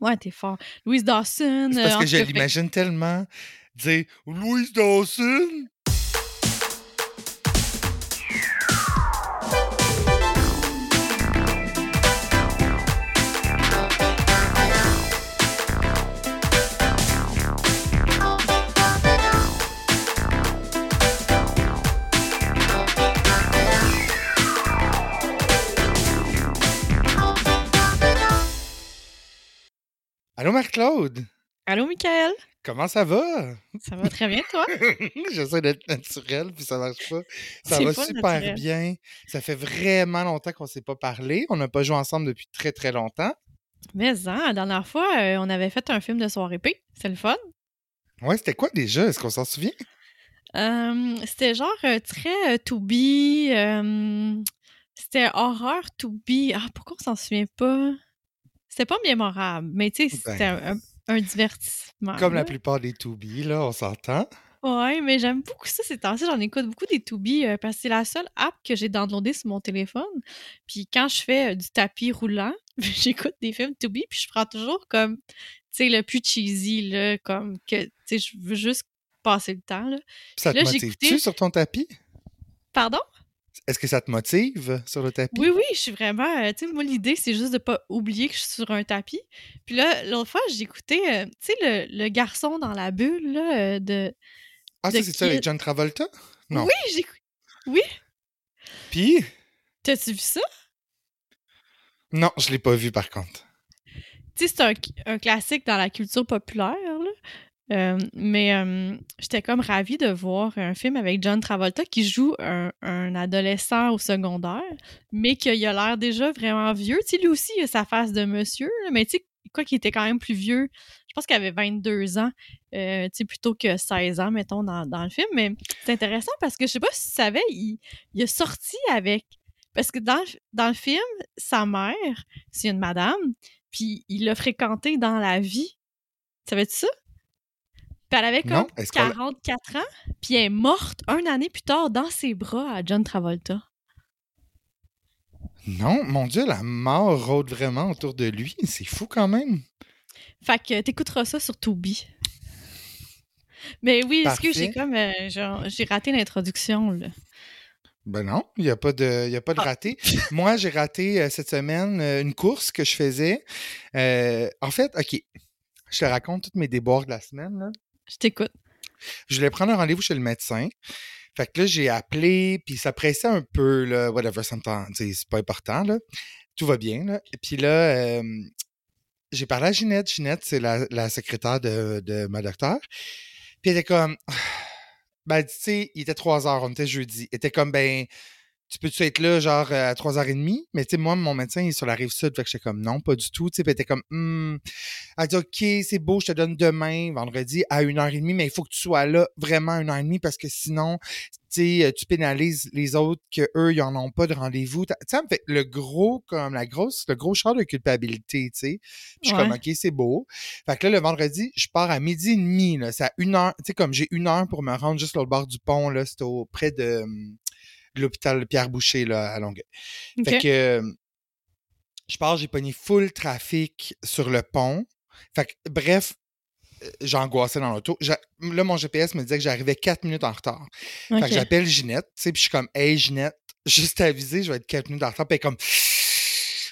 Ouais, t'es fort. Louise Dawson. C'est parce euh, que je l'imagine tellement dire Louise Dawson. Marc-Claude? Allô, Michael? Comment ça va? Ça va très bien, toi? J'essaie d'être naturel, puis ça marche pas. Ça va pas super naturel. bien. Ça fait vraiment longtemps qu'on s'est pas parlé. On n'a pas joué ensemble depuis très, très longtemps. Mais hein, la dernière fois, euh, on avait fait un film de soirée P. C'est le fun. Ouais, c'était quoi déjà? Est-ce qu'on s'en souvient? Euh, c'était genre euh, très euh, to be. c'était horreur to be. Ah, pourquoi on s'en souvient pas? C'était pas mémorable, mais tu sais, c'était Ben, un, un- divertissement. Comme la plupart des 2B, là, on s'entend. Ouais, mais j'aime beaucoup ça ces temps-ci. J'en écoute beaucoup des to be euh, parce que c'est la seule app que j'ai downloadée sur mon téléphone. Puis quand je fais euh, du tapis roulant, j'écoute des films to be, puis je prends toujours comme, tu sais, le plus cheesy, là, comme que, tu sais, je veux juste passer le temps, là. Puis ça te Là, j'ai motive-tu sur ton tapis? Pardon? Est-ce que ça te motive sur le tapis? Oui, oui, je suis vraiment. euh, tu sais, moi, l'idée, c'est juste de pas oublier que je suis sur un tapis. Puis là, l'autre fois, j'écoutais, euh, tu sais, le, le garçon dans la bulle, là, euh, de. Ah, ça, c'est ça avec. John Travolta? Non. Oui, j'écoute. Oui, Puis? t'as-tu vu ça? Non, je l'ai pas vu par contre. Tu sais, c'est un, un classique dans la culture populaire, là. Euh, mais euh, j'étais comme ravie de voir un film avec John Travolta qui joue un, adolescent au secondaire, mais qu'il a l'air déjà vraiment vieux. Tu sais, lui aussi, il a sa face de monsieur, mais tu sais, quoi qu'il était quand même plus vieux. Je pense qu'il avait 22 ans, euh, tu sais, plutôt que 16 ans, mettons, dans, dans le film. Mais c'est intéressant parce que je sais pas si tu savais, il, il a sorti avec. Parce que dans, dans le film, sa mère, c'est une madame, puis il l'a fréquentée dans la vie. Savais-tu ça? Puis elle avait comme Non? Est-ce qu'elle- 44 ans, puis elle est morte un année plus tard dans ses bras à John Travolta. Non, mon Dieu, la mort rôde vraiment autour de lui. C'est fou quand même. Fait que t'écouteras ça sur Tubi. Mais oui, excuse, j'ai Parfait. comme euh, genre, j'ai raté l'introduction là? Ben non, il n'y a pas de, y a pas de Ah. raté. Moi, j'ai raté euh, cette semaine euh, une course que je faisais. En fait, OK, je te raconte tous mes déboires de la semaine. là. Je t'écoute. Je voulais prendre un rendez-vous chez le médecin. Fait que là, j'ai appelé, puis ça pressait un peu, là, whatever, ça me c'est pas important, là. Tout va bien, là. Et puis là, euh, j'ai parlé à Ginette. Ginette, c'est la, la secrétaire de, de ma docteur. Puis elle était comme, ben, tu sais, il était 3 heures, on était jeudi. Elle était comme, ben, tu peux-tu être là, genre, à 3h30? Mais tu sais, moi, mon médecin, il est sur la rive sud, fait que j'étais comme, non, pas du tout. Tu sais, puis était comme, Hmm. Elle dit, OK, c'est beau, je te donne demain, vendredi, à 1h30, mais il faut que tu sois là vraiment à 1h30 parce que sinon, tu sais, tu pénalises les autres que eux ils en ont pas de rendez-vous. Tu sais, ça me fait le gros, comme la grosse, le gros char de culpabilité, tu sais. Puis je suis comme. OK, c'est beau. Fait que là, le vendredi, je pars à midi et demi, là. C'est à une heure, tu sais, comme j'ai une heure pour me rendre juste au bord du pont, là. C'est auprès de, hum, de l'hôpital Pierre Boucher, là, à Longueuil. Fait que je pars, j'ai pogné full trafic sur le pont. Fait que, bref, euh, j'angoissais dans l'auto. Là, mon GPS me disait que j'arrivais 4 minutes en retard. Fait que j'appelle Ginette, tu sais, puis je suis comme, hey Ginette, juste à aviser, je vais être 4 minutes en retard. Puis comme,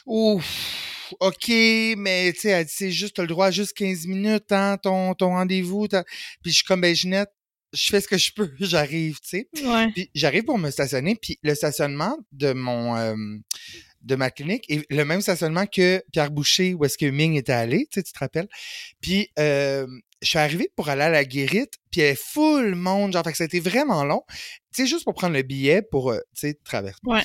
ouf, OK, mais tu sais, elle dit, c'est juste, t'as le droit à juste 15 minutes, hein, ton, ton rendez-vous. Puis je suis comme, ben Ginette, je fais ce que je peux, j'arrive, tu sais. Ouais. Puis j'arrive pour me stationner, puis le stationnement de mon euh, de ma clinique est le même stationnement que Pierre Boucher, où est-ce que Ming était allé, tu sais, tu te rappelles? Puis euh, je suis arrivé pour aller à la guérite, puis il y avait full monde, genre, fait que ça a été vraiment long. Tu sais, juste pour prendre le billet pour, euh, tu sais, traverser. Ouais.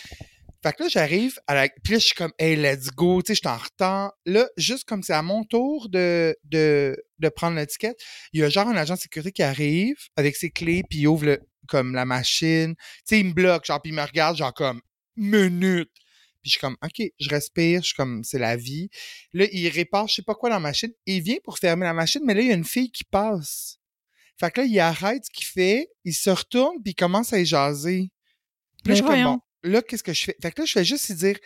Fait que là, j'arrive à la. Puis là, je suis comme, hey, let's go, tu sais, je suis en retard. Là, juste comme c'est à mon tour de, de, de prendre l'étiquette, il y a genre un agent de sécurité qui arrive avec ses clés, puis il ouvre le, comme la machine. Tu sais, il me bloque, genre, puis il me regarde, genre, comme, minute. Puis je suis comme, OK, je respire, je suis comme, c'est la vie. Là, il répare je sais pas quoi dans la machine. Il vient pour fermer la machine, mais là, il y a une fille qui passe. Fait que là, il arrête ce qu'il fait, il se retourne, puis il commence à y jaser. Puis là, je suis comme, bon, là, qu'est-ce que je fais? Fait que là, je fais juste dire,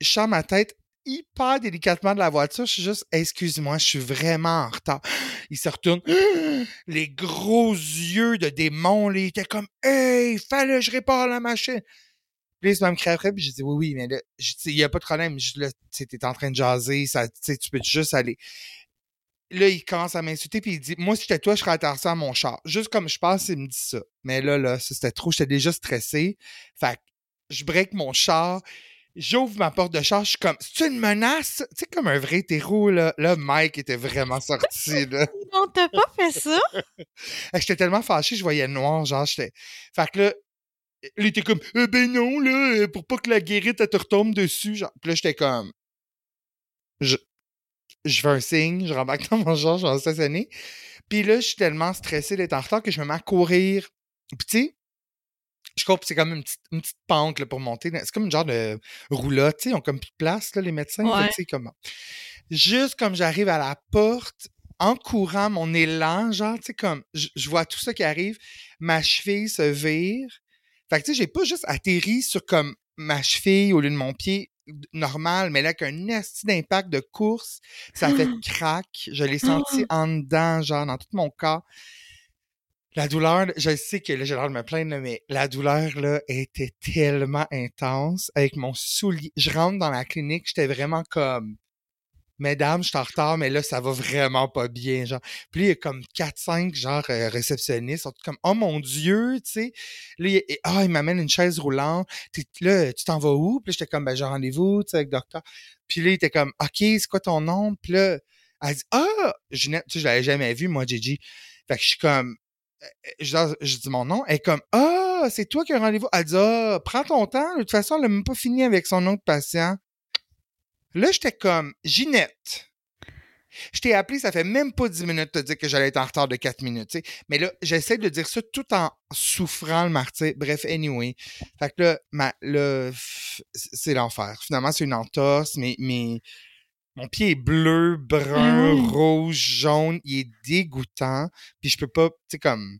je sors ma tête, hyper délicatement de la voiture. Je suis juste, excuse-moi, je suis vraiment en retard. Il se retourne, les gros yeux de démon, là, il était comme, hey, fallait que je répare la machine. Puis il se me après, puis j'ai dit, oui, oui, mais là, il n'y a pas de problème. Je, là, en train de jaser, ça, tu peux juste aller. Là, il commence à m'insulter, puis il dit, moi, si j'étais toi, je serais attention à mon char. Juste comme je pense, il me dit ça. Mais là, là, c'était trop, j'étais déjà stressé. Fait je break mon char J'ouvre ma porte de char, je suis comme, c'est une menace? Tu sais, comme un vrai hétéro, là. Là, Mike était vraiment sorti, là. non, t'as pas fait ça? j'étais tellement fâché, je voyais noir, genre, j'étais. Fait que là, il était comme, eh ben non, là, euh, pour pas que la guérite, elle te retombe dessus. Genre, puis là, j'étais comme, je, je fais un signe, je rembarque dans mon genre, je vais stationner. Puis là, je suis tellement stressé d'être en retard que je me mets à courir. Puis tu sais, je crois que c'est comme une petite, une petite pente là, pour monter. C'est comme une genre de roulotte, tu sais, ils ont comme plus de place, là, les médecins. comme... Juste comme j'arrive à la porte, en courant, mon élan, genre, tu sais, comme, je vois tout ça qui arrive, ma cheville se vire. Fait que, tu sais, j'ai pas juste atterri sur comme ma cheville au lieu de mon pied normal, mais là, avec un esti d'impact de course, ça a fait crack. Je l'ai senti en dedans, genre, dans tout mon corps. La douleur, je sais que là, j'ai l'air de me plaindre, mais la douleur, là, était tellement intense. Avec mon soulier, je rentre dans la clinique, j'étais vraiment comme, mesdames, je suis en retard, mais là, ça va vraiment pas bien, genre. Puis il y a comme 4-5, genre, euh, réceptionnistes, comme, oh mon Dieu, tu sais. Là, il, ah, il m'amène une chaise roulante. Là, tu t'en vas où? Puis j'étais comme, ben, j'ai rendez-vous, tu sais, avec le docteur. Puis là, il était comme, OK, c'est quoi ton nom? Puis là, elle dit, ah, tu sais, je l'avais jamais vu, moi, Gigi. Fait que je suis comme, je, dis mon nom, elle est comme Ah, c'est toi qui as rendez-vous. Elle dit Ah, prends ton temps. De toute façon, elle n'a même pas fini avec son autre patient. Là, j'étais comme Ginette. Je t'ai appelé, ça fait même pas 10 minutes de te dire que j'allais être en retard de 4 minutes. Mais là, j'essaie de dire ça tout en souffrant le martyr. Bref, anyway. Fait que là, ma, c'est l'enfer. Finalement, c'est une entorse, mais, mais mon pied est bleu, brun, ah rouge, jaune. Il est dégoûtant. Puis je peux pas, tu sais, comme,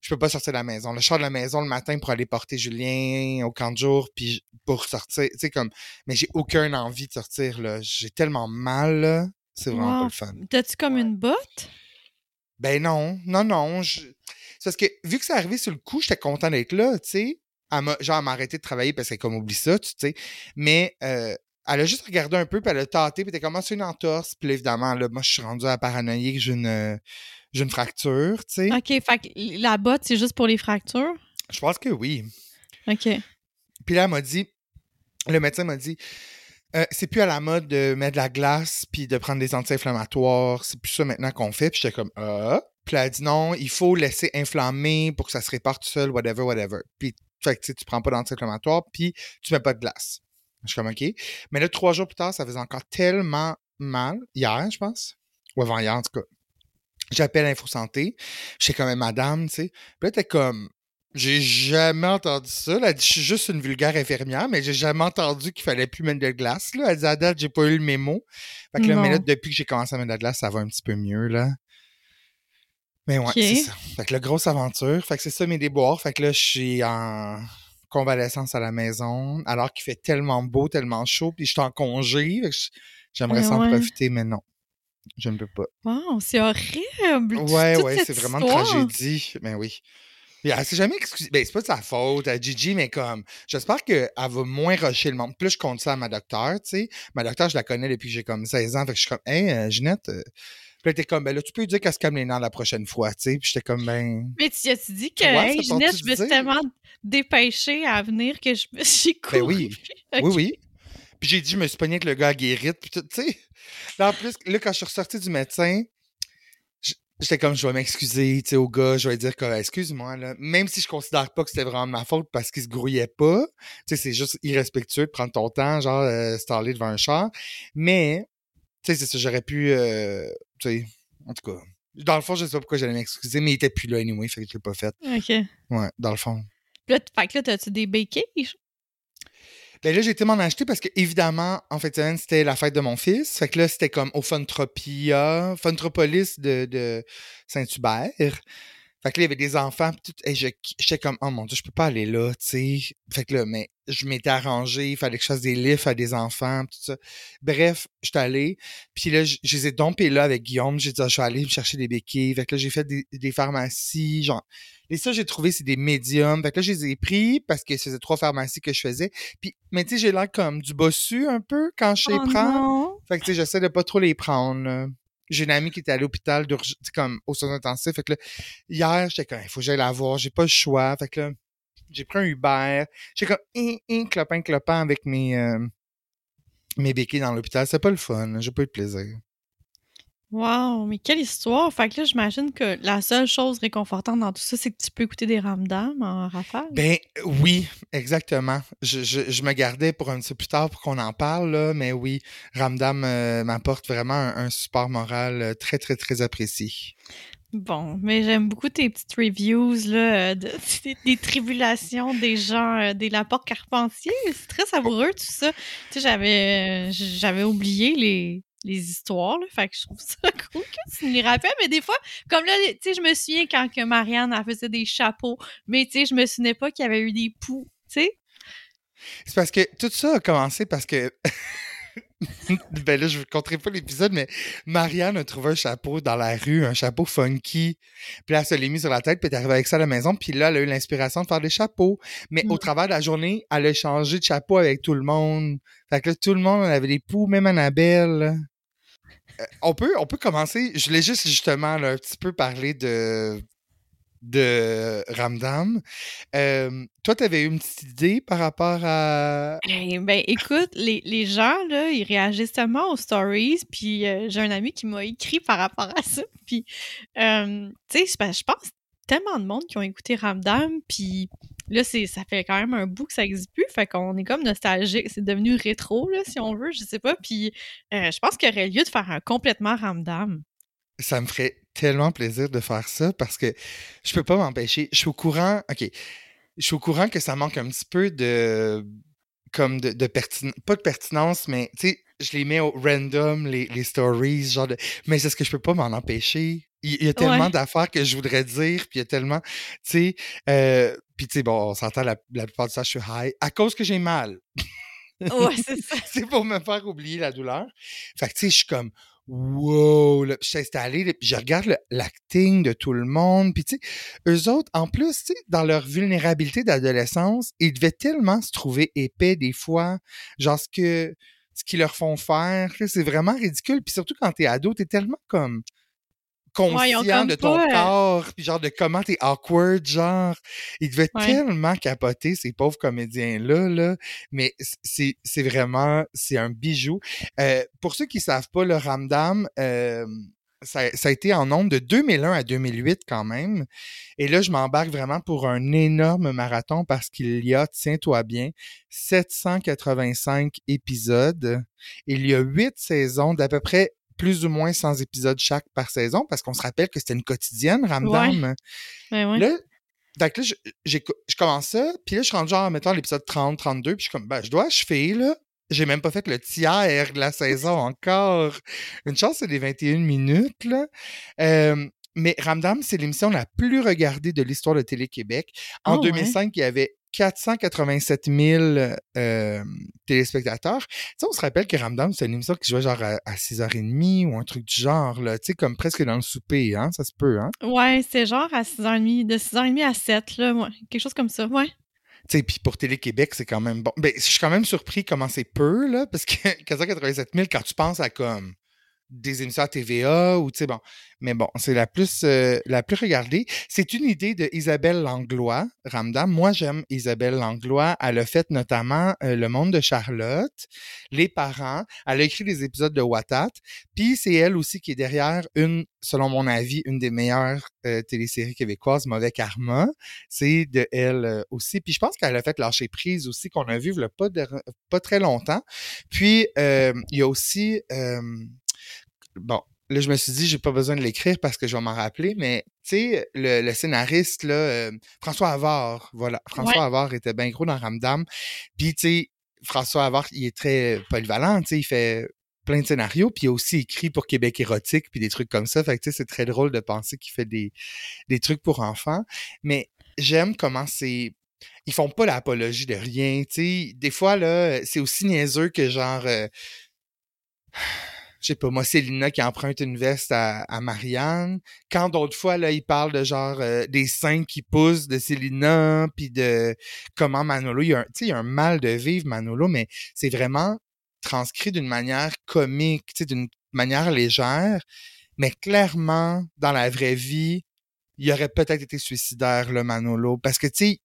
je peux pas sortir de la maison. Je sors de la maison le matin pour aller porter Julien au camp de jour, puis pour sortir, tu sais, comme, mais j'ai aucune envie de sortir, là. J'ai tellement mal, là. C'est vraiment pas le fun. T'as-tu comme une botte? Ben non, non, non. C'est parce que, vu que c'est arrivé sur le coup, j'étais content d'être là, tu sais. Genre, elle m'a arrêté de travailler parce qu'elle comme oublie ça, tu sais. Mais euh, elle a juste regardé un peu, puis elle a tâté, puis elle commencé ah, une entorse. Puis évidemment, là, moi, je suis rendu à paranoïer que j'ai une, j'ai une fracture, tu sais. OK, fait que la botte, c'est juste pour les fractures? Je pense que oui. OK. Puis là, elle m'a dit, le médecin m'a dit, euh, c'est plus à la mode de mettre de la glace puis de prendre des anti-inflammatoires. C'est plus ça maintenant qu'on fait. Puis j'étais comme, ah. Puis elle a dit non, il faut laisser inflammer pour que ça se répare tout seul, whatever, whatever. Puis, fait que tu prends pas d'anti-inflammatoire puis tu mets pas de glace. Je suis comme, OK. Mais là, trois jours plus tard, ça faisait encore tellement mal. Hier, je pense. Ou avant-hier, en tout cas. J'appelle Info Santé. Je suis comme, madame, tu sais. Puis là, t'es comme, j'ai jamais entendu ça. Elle dit, je suis juste une vulgaire infirmière, mais j'ai jamais entendu qu'il fallait plus mettre de glace. Là. Elle dit, à date, j'ai pas eu le mémo. Fait que là, mais là, depuis que j'ai commencé à mettre de la glace, ça va un petit peu mieux, là. Mais ouais, c'est ça. Fait que la grosse aventure. Fait que c'est ça mes déboires. Fait que là, je suis en convalescence à la maison, alors qu'il fait tellement beau, tellement chaud, puis je suis en congé. J'aimerais s'en profiter, mais non. Je ne peux pas. Wow, c'est horrible! Ouais, ouais, c'est vraiment une tragédie. Mais oui. Elle s'est jamais excusée. Ben, c'est pas de sa faute à Gigi, mais comme, j'espère qu'elle va moins rusher le monde. Plus je compte ça à ma docteur, tu sais. Ma docteur, je la connais depuis que j'ai comme 16 ans. Fait que je suis comme, hey, euh, Ginette, euh, puis là, t'es comme, ben là, tu peux lui dire qu'elle se calme les nerfs la prochaine fois, tu sais. Puis j'étais comme, ben. Mais tu as-tu dit que, hey, Ginette, je me suis tellement dépêchée à venir que je me suis couru. Ben oui. Oui, oui. Puis j'ai dit, je me suis pogné avec le gars à guérite, puis tu sais. Là, en plus, là, quand je suis ressorti du médecin, j'étais comme, je vais m'excuser, tu sais, au gars, je vais dire que, excuse-moi, là. Même si je considère pas que c'était vraiment de ma faute parce qu'il se grouillait pas, tu sais, c'est juste irrespectueux de prendre ton temps, genre, euh, staller devant un char. Mais, tu sais, c'est ça, j'aurais pu, euh, tu sais, en tout cas. Dans le fond, je sais pas pourquoi j'allais m'excuser, mais il était plus là anyway, fait que je l'ai pas fait. OK. Ouais, dans le fond. Là, fait que là, t'as-tu des béquilles? Ben là, j'ai été m'en acheter parce que, évidemment, en fait, c'était la fête de mon fils. Fait que là, c'était comme au Funtropia, Funtropolis de, de Saint-Hubert. Fait que là, il y avait des enfants, pis tout, et je- j'étais comme, oh mon dieu, je peux pas aller là, tu sais. Fait que là, mais je m'étais arrangé, il fallait que je fasse des livres à des enfants, tout ça. Bref, j'étais allé, puis là, je je les ai dompés là avec Guillaume, j'ai dit, ah, je suis allé me chercher des béquilles. Fait que là, j'ai fait des, des pharmacies, genre. Et ça, j'ai trouvé, c'est des médiums. Fait que là, je les ai pris parce que c'était trois pharmacies que je faisais. Puis, mais tu sais, j'ai l'air comme du bossu un peu quand je les Oh prends. non! Fait que, tu sais, j'essaie de pas trop les prendre. J'ai une amie qui était à l'hôpital comme au soins intensifs. Fait que là, hier, j'étais comme, il faut que j'aille la voir. J'ai pas le choix. Fait que là, j'ai pris un Uber. J'ai comme, hein, hein, clopin, clopin avec mes, euh, mes béquilles dans l'hôpital. C'est pas le fun. J'ai pas eu de plaisir. Wow, mais quelle histoire! Fait que là, j'imagine que la seule chose réconfortante dans tout ça, c'est que tu peux écouter des ramdams en rafale. Ben oui, exactement. Je, je, je me gardais pour un petit peu plus tard pour qu'on en parle, là, mais oui, Ramdam euh, m'apporte vraiment un, un support moral euh, très, très, très apprécié. Bon, mais j'aime beaucoup tes petites reviews là, euh, de, des, des tribulations des gens, euh, des Laporte Carpentier. C'est très savoureux tout ça. Tu sais, j'avais, euh, j'avais oublié les, les histoires, là, fait que je trouve ça cool que tu me les rappelles. Mais des fois, comme là, tu sais, je me souviens quand que Marianne elle faisait des chapeaux, mais tu sais, je me souvenais pas qu'il y avait eu des poux, tu sais. C'est parce que tout ça a commencé parce que. ben là, je ne compterai pas l'épisode, mais Marianne a trouvé un chapeau dans la rue, un chapeau funky. Puis là, elle se l'est mis sur la tête, puis elle est arrivée avec ça à la maison. Puis là, elle a eu l'inspiration de faire des chapeaux. Mais au Mm. travers de la journée, elle a changé de chapeau avec tout le monde. Fait que là, tout le monde avait des poux, même Annabelle. Euh, on, peut, commencer. Je voulais juste justement un petit peu parler de de Ramdam. Euh, toi, tu avais eu une petite idée par rapport à... Ben, écoute, les, gens, ils réagissent tellement aux stories, puis euh, j'ai un ami qui m'a écrit par rapport à ça, puis, tu sais, je pense tellement de monde qui ont écouté Ramdam, puis là, ça fait quand même un bout que ça existe plus, fait qu'on est comme nostalgique, c'est devenu rétro, là, si on veut, je sais pas, puis euh, je pense qu'il y aurait lieu de faire un complètement Ramdam. Ça me ferait tellement plaisir de faire ça parce que je peux pas m'empêcher. Je suis au courant, OK, je suis au courant que ça manque un petit peu de... comme de, de pertinence, pas de pertinence, mais tu sais, je les mets au random, les, les stories, genre de... Mais c'est ce que je peux pas m'en empêcher. Il, il y a tellement Ouais. d'affaires que je voudrais dire, puis il y a tellement, tu sais, euh, puis tu sais, bon, on s'entend la, la plupart du temps, je suis high, à cause que j'ai mal. Ouais, c'est ça. c'est pour me faire oublier la douleur. Fait que, tu sais, je suis comme, wow, là, je suis installé, puis je regarde le- l'acting de tout le monde, puis tu sais, eux autres, en plus, tu sais, dans leur vulnérabilité d'adolescence, ils devaient tellement se trouver épais des fois, genre ce que, ce qu'ils leur font faire, c'est vraiment ridicule, puis surtout quand t'es ado, t'es tellement comme conscient de ton pas, euh, corps, puis genre de comment t'es awkward, genre. Ils devaient Ouais. tellement capoter, ces pauvres comédiens-là, là. Mais c'est, c'est vraiment, c'est un bijou. Euh, pour ceux qui savent pas, le Ramdam, euh, ça, ça a été en nombre de 2001 à 2008 quand même. Et là, je m'embarque vraiment pour un énorme marathon parce qu'il y a, tiens-toi bien, 785 épisodes. Il y a huit saisons d'à peu près plus ou moins 100 épisodes chaque par saison parce qu'on se rappelle que c'était une quotidienne, Ramdam. Ouais, ouais. Là, que là, je, commence ça, puis là, je suis rendu genre, mettons, l'épisode 30, 32, puis je suis comme, ben, je dois achever, là. J'ai même pas fait le tiers de la saison encore. Une chance, c'est des 21 minutes, là. Euh, mais Ramdam, c'est l'émission la plus regardée de l'histoire de Télé-Québec. En Ah ouais. 2005, il y avait 487 000 euh, téléspectateurs. Tu sais, on se rappelle que Ramdam, c'est une émission qui jouait genre à, à 6h30 ou un truc du genre, là. Tu sais, comme presque dans le souper, hein. Ça se peut, hein? Ouais, c'est genre à 6h30, de 6h30 à 7, là, ouais, quelque chose comme ça, ouais. Tu sais, puis pour Télé-Québec, c'est quand même bon. Ben, je suis quand même surpris comment c'est peu, là, parce que 487 000, quand tu penses à comme des émissions à TVA ou, tu sais, bon. Mais bon, c'est la plus, euh, la plus regardée. C'est une idée de Isabelle Langlois, Ramdam. Moi, j'aime Isabelle Langlois. Elle a fait notamment euh, Le Monde de Charlotte, Les Parents. Elle a écrit des épisodes de Watat. Puis c'est elle aussi qui est derrière une, selon mon avis, une des meilleures euh, téléséries québécoises, Mauvais Karma. C'est de elle euh, aussi. Puis je pense qu'elle a fait Lâcher prise aussi, qu'on a vu il a pas, pas très longtemps. Puis euh, il y a aussi... bon, là, je me suis dit, j'ai pas besoin de l'écrire parce que je vais m'en rappeler, mais tu sais, le, le scénariste, là, euh, François Havard, voilà. François Ouais. Havard était bien gros dans Ramdam. Puis, tu sais, François Havard, il est très polyvalent, tu sais, il fait plein de scénarios, puis il a aussi écrit pour Québec érotique, puis des trucs comme ça. Fait que, tu sais, c'est très drôle de penser qu'il fait des, des trucs pour enfants. Mais j'aime comment c'est ils font pas l'apologie de rien, tu sais. Des fois, là, c'est aussi niaiseux que genre... Euh, je sais pas, moi, Célina qui emprunte une veste à, Marianne. Quand d'autres fois, là, il parle de genre euh, des seins qui poussent de Célina, puis de comment Manolo, il y a un, il y a un mal de vivre, Manolo, mais c'est vraiment transcrit d'une manière comique, d'une manière légère. Mais clairement, dans la vraie vie, il aurait peut-être été suicidaire, le Manolo. Parce que, tu sais,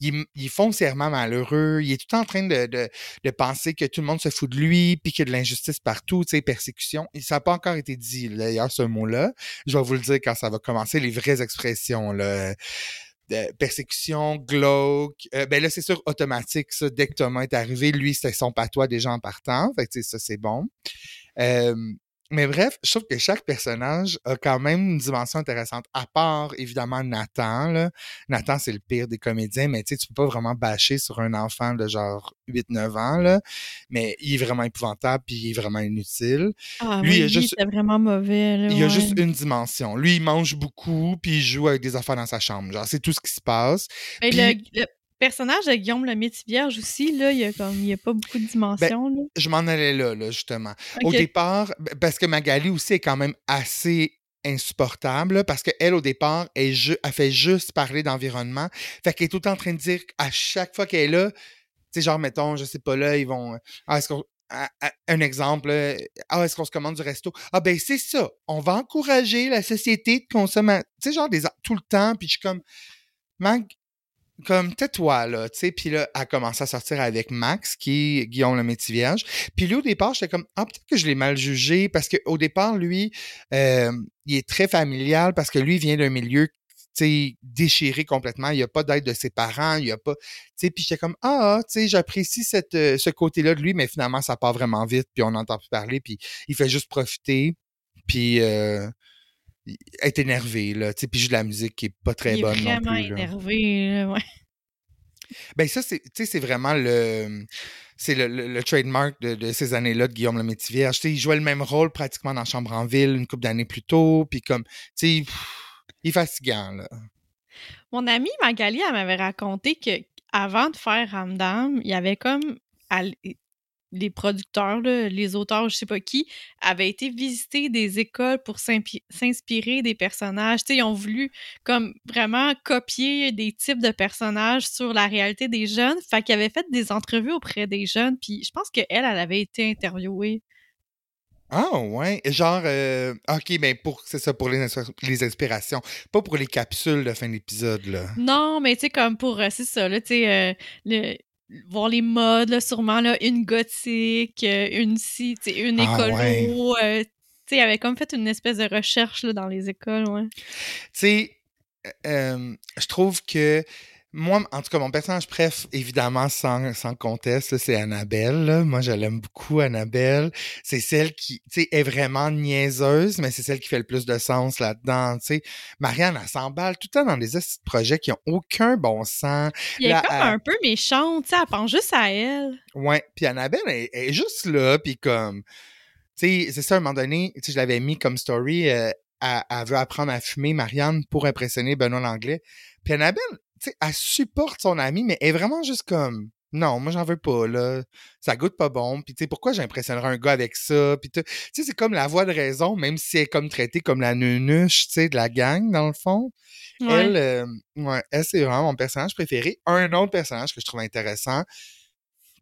il, est foncièrement malheureux. Il est tout en train de, de, penser que tout le monde se fout de lui, puis qu'il y a de l'injustice partout, tu sais, persécution. Ça n'a pas encore été dit, d'ailleurs, ce mot-là. Je vais vous le dire quand ça va commencer, les vraies expressions, là. De persécution, glauque. Euh, ben là, c'est sûr, automatique, ça. Dès que Thomas est arrivé, lui, c'était son patois déjà en partant. Fait que, ça, c'est bon. Euh, mais bref, je trouve que chaque personnage a quand même une dimension intéressante. À part, évidemment, Nathan. Là. Nathan, c'est le pire des comédiens, mais tu sais, tu peux pas vraiment bâcher sur un enfant de genre 8-9 ans. Là. Mais il est vraiment épouvantable, puis il est vraiment inutile. Ah lui, oui, juste... c'est vraiment mauvais. il a juste une dimension. Lui, il mange beaucoup, puis il joue avec des enfants dans sa chambre. Genre, c'est tout ce qui se passe. Mais le, personnage de Guillaume le Vierge aussi, là, il y a comme il a pas beaucoup de ben, dimensions. Je m'en allais là, là justement. Au départ, parce que Magali aussi est quand même assez insupportable parce qu'elle, au départ, elle, elle, fait juste parler d'environnement. Fait qu'elle est tout le temps en train de dire à chaque fois qu'elle est là, tu sais, genre, mettons, je sais pas, là, ils vont. Ah, est-ce qu'on. un exemple, ah, est-ce qu'on se commande du resto? Ah, ben, c'est ça. On va encourager la société de consommation. Tu sais, genre, des, tout le temps. Puis je suis comme, Mag, comme tais-toi là, tu sais, puis là elle a commencé à sortir avec Max qui est Guillaume le métier vierge. Puis lui au départ, j'étais comme ah peut-être que je l'ai mal jugé parce que au départ lui euh, il est très familial parce que lui vient d'un milieu sais, déchiré complètement. Il n'y a pas d'aide de ses parents, il n'y a pas. Puis j'étais comme Ah, tu sais, j'apprécie euh, ce côté-là de lui, mais finalement, ça part vraiment vite, puis on n'entend plus parler, puis il fait juste profiter. Puis euh, est énervé, là, tu sais, puis joue de la musique qui est pas très bonne non plus. vraiment énervé, ouais. Ben ça, c'est, c'est vraiment le, c'est le, le, trademark de, de, ces années-là de Guillaume le sais, il jouait le même rôle pratiquement dans Chambre en Ville une couple d'années plus tôt, puis comme, tu sais, il est fatigant, là. Mon amie Magali, elle m'avait raconté que avant de faire Ramdam, il y avait comme les producteurs, les auteurs, je sais pas qui, avaient été visiter des écoles pour s'inspirer des personnages. ils ont voulu comme vraiment copier des types de personnages sur la réalité des jeunes. Fait qu'ils avaient fait des entrevues auprès des jeunes. Puis je pense qu'elle, elle avait été interviewée. Ah ouais, genre euh, ok, ben pour c'est ça pour les, les inspirations, pas pour les capsules de fin d'épisode là. Non, mais tu sais comme pour euh, c'est ça là, tu sais euh, le voir les modes, là, sûrement là, une gothique, euh, une si, une ah, écolo. Euh, tu sais, avait comme fait une espèce de recherche là, dans les écoles, ouais. Tu sais, euh, je trouve que moi, en tout cas, mon personnage préf, évidemment, sans, sans conteste, c'est Annabelle. Moi, je l'aime beaucoup, Annabelle. C'est celle qui, tu sais, est vraiment niaiseuse, mais c'est celle qui fait le plus de sens là-dedans, tu sais. Marianne, elle s'emballe tout le temps dans des projets qui ont aucun bon sens. Elle est comme un peu méchante, tu sais, elle pense juste à elle. Ouais, puis Annabelle, elle, est juste là, puis comme... Tu sais, c'est ça, à un moment donné, tu sais, je l'avais mis comme story, euh, elle, elle, veut apprendre à fumer, Marianne, pour impressionner Benoît Langlais. Puis Annabelle, elle supporte son ami, mais elle est vraiment juste comme non, moi j'en veux pas là, ça goûte pas bon. Puis tu sais pourquoi j'impressionnerais un gars avec ça Puis tu sais c'est comme la voix de raison, même si elle est comme traitée comme la nunuche, tu sais de la gang dans le fond. Elle, euh, ouais, elle c'est vraiment mon personnage préféré. Un autre personnage que je trouve intéressant,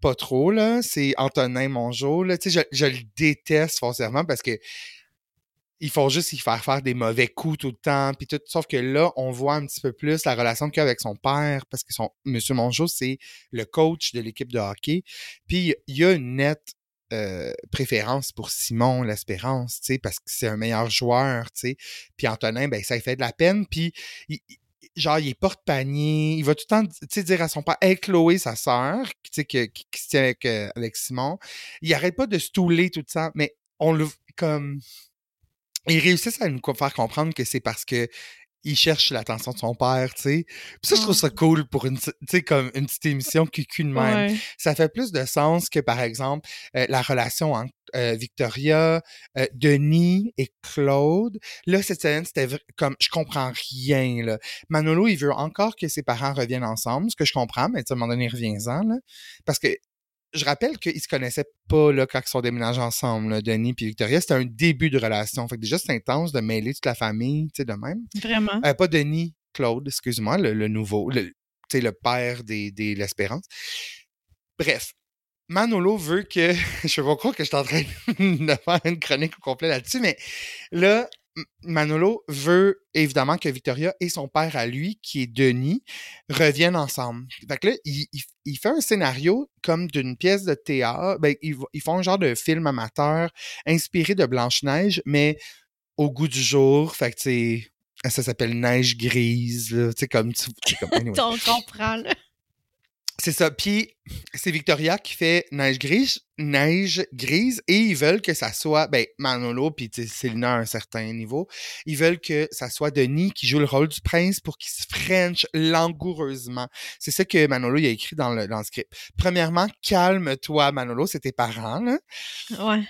pas trop là, c'est Antonin Mongeau là. Tu sais je, je le déteste foncièrement parce que ils font juste y faire faire des mauvais coups tout le temps, puis tout. Sauf que là, on voit un petit peu plus la relation qu'il a avec son père, parce que son Monsieur Mongeau, c'est le coach de l'équipe de hockey. Puis il y a une nette euh, préférence pour Simon L'Espérance, tu sais, parce que c'est un meilleur joueur, tu sais. Puis Antonin, ben ça fait de la peine, puis genre, il est porte-panier, il va tout le temps dire à son père, hey, Chloé, sa sœur, qui, qui, qui se tient avec, euh, avec Simon, il arrête pas de stouler tout le temps, mais on le, comme, ils réussissent à nous faire comprendre que c'est parce que il cherche l'attention de son père, tu sais. Puis ça, je trouve ça cool pour une, tu sais, comme une petite émission cucu de même. Ça fait plus de sens que, par exemple, euh, la relation entre euh, Victoria, euh, Denis et Claude. Là, cette scène, c'était comme, je comprends rien, là. Manolo, il veut encore que ses parents reviennent ensemble, ce que je comprends, mais à un moment donné, reviens-en, là. Parce que je rappelle qu'ils se connaissaient pas là, quand ils sont déménagés ensemble, Denis et Victoria. C'était un début de relation. Fait que déjà, c'est intense de mêler toute la famille, tu sais, de même. Vraiment. Euh, pas Denis, Claude, excuse-moi, le, nouveau, le, le père des, des l'Espérance. Bref, Manolo veut que. Je vais croire que je suis en train de faire une chronique au complet là-dessus, mais là, Manolo veut évidemment que Victoria et son père à lui, qui est Denis, reviennent ensemble. Fait que là, il, fait un scénario comme d'une pièce de théâtre. Ben, ils, font un genre de film amateur inspiré de Blanche-Neige, mais au goût du jour. Fait que, ça s'appelle Neige grise, Tu sais, comme. C'est ça. Puis c'est Victoria qui fait neige grise, neige grise, et ils veulent que ça soit, ben Manolo puis Célina à un certain niveau, ils veulent que ça soit Denis qui joue le rôle du prince pour qu'il se french langoureusement. C'est ça que Manolo a écrit dans le, dans le script. Premièrement, calme-toi Manolo, c'est tes parents là. Ouais.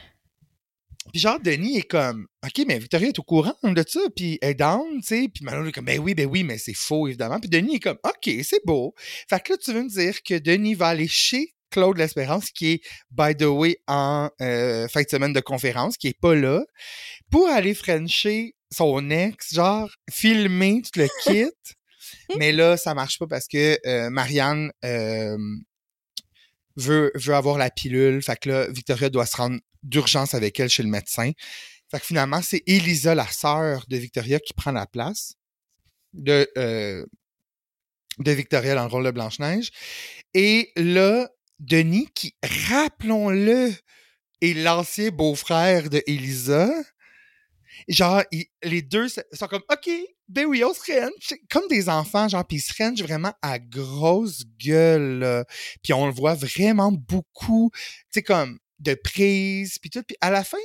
Puis genre, Denis est comme, OK, mais Victoria est au courant de ça, puis elle est down, tu sais. Puis Manon est comme, ben oui, ben oui, mais c'est faux, évidemment. Puis Denis est comme, OK, c'est beau. Fait que là, tu veux me dire que Denis va aller chez Claude L'Espérance, qui est, by the way, en euh, fin de semaine de conférence, qui est pas là, pour aller frencher son ex, genre, filmer, tu le quittes. mais là, ça marche pas parce que euh, Marianne euh, veut, veut avoir la pilule. Fait que là, Victoria doit se rendre d'urgence avec elle chez le médecin. Fait que finalement, c'est Elisa, la sœur de Victoria, qui prend la place de, euh, de Victoria dans le rôle de Blanche-Neige. Et là, Denis, qui, rappelons-le, est l'ancien beau-frère de Elisa. Genre, les deux sont comme, OK, ben oui, on se range. Comme des enfants, genre, puis ils se rangent vraiment à grosse gueule. Puis on le voit vraiment beaucoup. Tu comme, de prise, puis tout. Puis à la fin,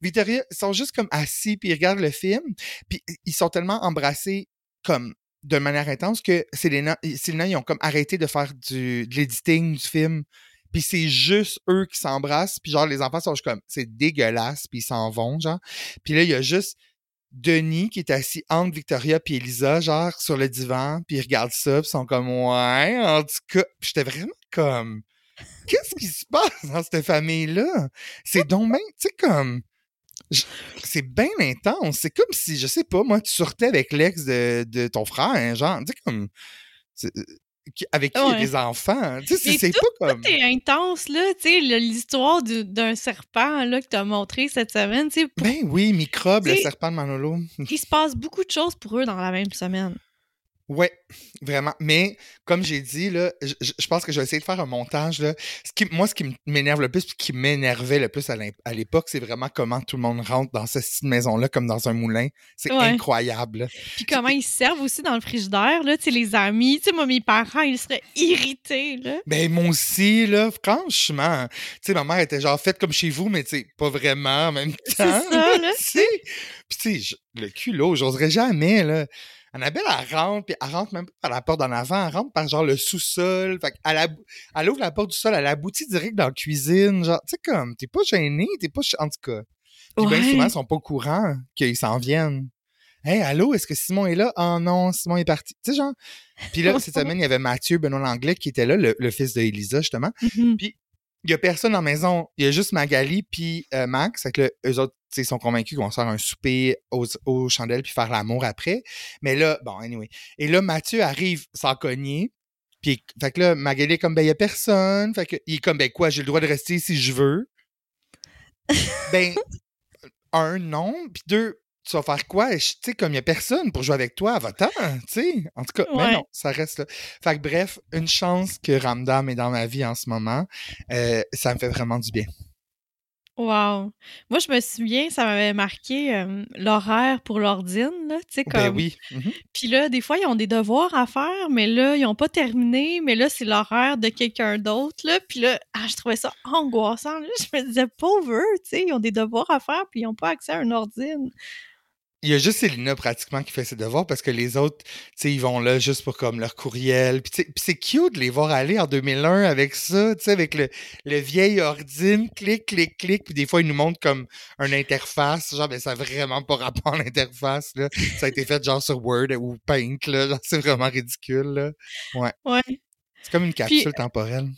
Victoria, ils sont juste comme assis, puis ils regardent le film, puis ils sont tellement embrassés comme de manière intense que Selena, Selena ils ont comme arrêté de faire du, de l'éditing du film. Puis c'est juste eux qui s'embrassent, puis genre les enfants sont juste comme c'est dégueulasse, puis ils s'en vont genre. Puis là il y a juste Denis qui est assis entre Victoria puis Elisa genre sur le divan, puis ils regardent ça, puis ils sont comme ouais, en tout cas, j'étais vraiment comme qu'est-ce qui se passe dans cette famille-là? C'est donc bien, tu sais, comme. C'est bien intense. C'est comme si, je sais pas, moi, tu sortais avec l'ex de, de, ton frère, hein, genre, tu sais, comme. Euh, avec qui il y a des enfants. Tu sais, c'est pas comme. Tout est intense, là. Tu sais, l'histoire d'un serpent, là, que tu as montré cette semaine. Tu sais, Ben oui, Microbe, le serpent de Manolo. Il se passe beaucoup de choses pour eux dans la même semaine. Ouais, vraiment. Mais comme j'ai dit, là, je, pense que je vais essayer de faire un montage. Là. Ce qui, moi, ce qui m'énerve le plus, puis qui m'énervait le plus à l'époque, c'est vraiment comment tout le monde rentre dans cette maison-là comme dans un moulin. C'est incroyable. Puis comment ils servent aussi dans le frigidaire, là, tu sais, les amis. Tu sais, moi, mes parents, ils seraient irrités, là. Ben, moi aussi, là, franchement. Tu sais, ma mère était genre faite comme chez vous, mais tu sais, pas vraiment en même temps. C'est ça, là. Puis tu sais, le culot, j'oserais jamais, là. Annabelle, elle rentre, puis elle rentre même pas par la porte d'en avant, elle rentre par genre le sous-sol. Fait qu'elle elle ouvre la porte du sol, elle aboutit direct dans la cuisine. Genre, tu sais, comme, t'es pas gêné, t'es pas. En tout cas. Puis bien souvent, ils sont pas au courant qu'ils s'en viennent. Hey, allô, est-ce que Simon est là? Oh non, Simon est parti. Tu sais, genre. Puis là, cette semaine, il y avait Mathieu Benoît Langlais qui était là, le, fils de Elisa, justement. Mm-hmm. Puis il y a personne la maison. Il y a juste Magali puis euh, Max. Fait que eux autres, ils sont convaincus qu'on va faire un souper aux, chandelles puis faire l'amour après. Mais là, bon, anyway. Et là, Mathieu arrive sans cogner. Puis, fait que là, Magali est comme, ben, il y a personne. Fait que, il est comme, ben, quoi, j'ai le droit de rester si je veux? ben, un, non. Puis deux, tu vas faire quoi? Tu sais, comme il n'y a personne pour jouer avec toi, va-t'en, tu sais. En tout cas, mais non, ça reste là. Fait que bref, une chance que Ramdam est dans ma vie en ce moment. Euh, ça me fait vraiment du bien. Wow! Moi, je me souviens, ça m'avait marqué l'horaire pour l'ordine, là, tu sais, Ben oui. Mmh Puis là, des fois, ils ont des devoirs à faire, mais là, ils n'ont pas terminé, mais là, c'est l'horaire de quelqu'un d'autre, là. Puis là, ah, je trouvais ça angoissant, là. Je me disais, pauvre tu sais, ils ont des devoirs à faire, puis ils n'ont pas accès à un ordine. Il y a juste Célina pratiquement qui fait ses devoirs parce que les autres, tu sais, ils vont là juste pour comme leur courriel. Puis, c'est cute de les voir aller en 2001 avec ça, tu sais, avec le, le vieil ordine, clic, clic, clic. Puis des fois, ils nous montrent comme une interface. Genre, ben, ça n'a vraiment pas rapport à l'interface, là. Ça a été fait genre sur Word ou Paint, là. Genre, c'est vraiment ridicule, là. Ouais. Ouais. C'est comme une capsule temporelle.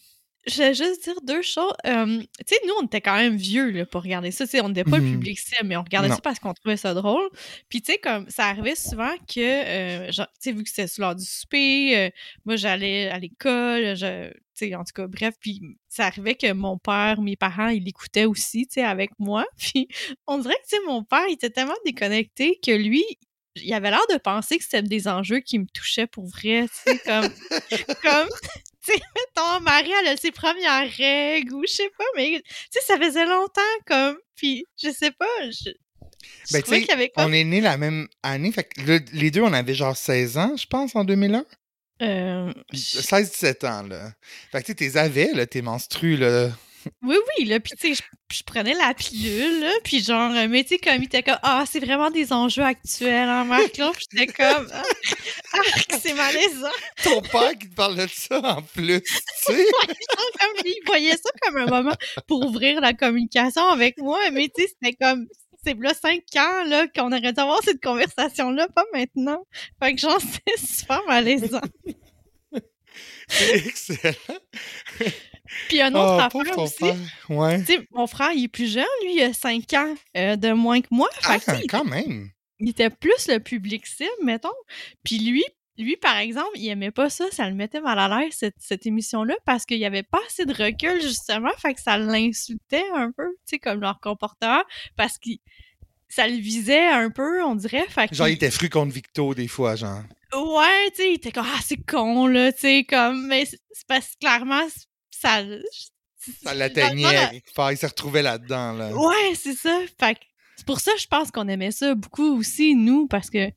Je vais juste dire deux choses. Euh, tu sais, nous, on était quand même vieux là, pour regarder ça. sais, on n'était pas le Mhm. public cible, mais on regardait Non. ça parce qu'on trouvait ça drôle. Puis, tu sais, comme ça arrivait souvent que, euh, genre, tu sais, vu que c'était sur l'heure du souper, euh, moi, j'allais à l'école, je, tu sais, en tout cas, bref. Puis, ça arrivait que mon père, mes parents, ils l'écoutaient aussi, tu sais, avec moi. Puis, on dirait que, tu sais, mon père, il était tellement déconnecté que lui, il avait l'air de penser que c'était des enjeux qui me touchaient pour vrai, tu sais, comme, comme, tu sais, mettons, Marie, elle a ses premières règles, ou je sais pas, mais, tu sais, ça faisait longtemps, comme, puis je sais pas, je, Ben, tu sais, On est nés la même année. Fait que le- les deux, on avait genre 16 ans, je pense, en 2001. euh, je- 16-17 ans, là. Fait que tu sais, t'es avais, là, tes menstrues, là. Oui, oui, là, puis tu sais, je, je prenais la pilule, là, puis genre, euh, mais tu sais, comme, il était comme, ah, c'est vraiment des enjeux actuels, hein, Marc, là, puis j'étais comme, ah, ah, c'est malaisant. Ton père qui te parle de ça en plus, tu sais. Comme il voyait ça comme un moment pour ouvrir la communication avec moi, mais tu sais, c'était comme, c'est là cinq ans, là, qu'on aurait dû avoir cette conversation-là, pas maintenant. Fait que genre, c'était super malaisant. C'est excellent. Puis un autre Oh, affaire aussi. Ouais. tu sais, mon frère, il est plus jeune, lui, il a 5 ans euh, de moins que moi. Fait Ah, que, quand même. il était plus le public cible, mettons. Puis lui, lui, par exemple, il aimait pas ça, ça le mettait mal à l'aise, cette, cette émission-là, parce qu'il y avait pas assez de recul, justement, fait que ça l'insultait un peu, tu sais, comme leur comportement, parce que ça le visait un peu, on dirait, fait. Genre, il était fru contre Victo, des fois, genre. Ouais, tu sais, il était comme, ah, c'est con, là, tu sais, comme, mais c'est parce que clairement, ça... Ça l'atteignait. Enfin, il se retrouvait là-dedans, là. Ouais, c'est ça. Fait que c'est pour ça, je pense qu'on aimait ça beaucoup aussi, nous, parce que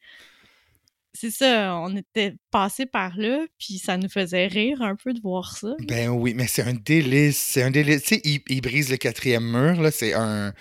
c'est ça, on était passés par là, puis ça nous faisait rire un peu de voir ça. Ben oui, mais c'est un délice. C'est un délice. Tu sais, il, il brise le quatrième mur, là. C'est un.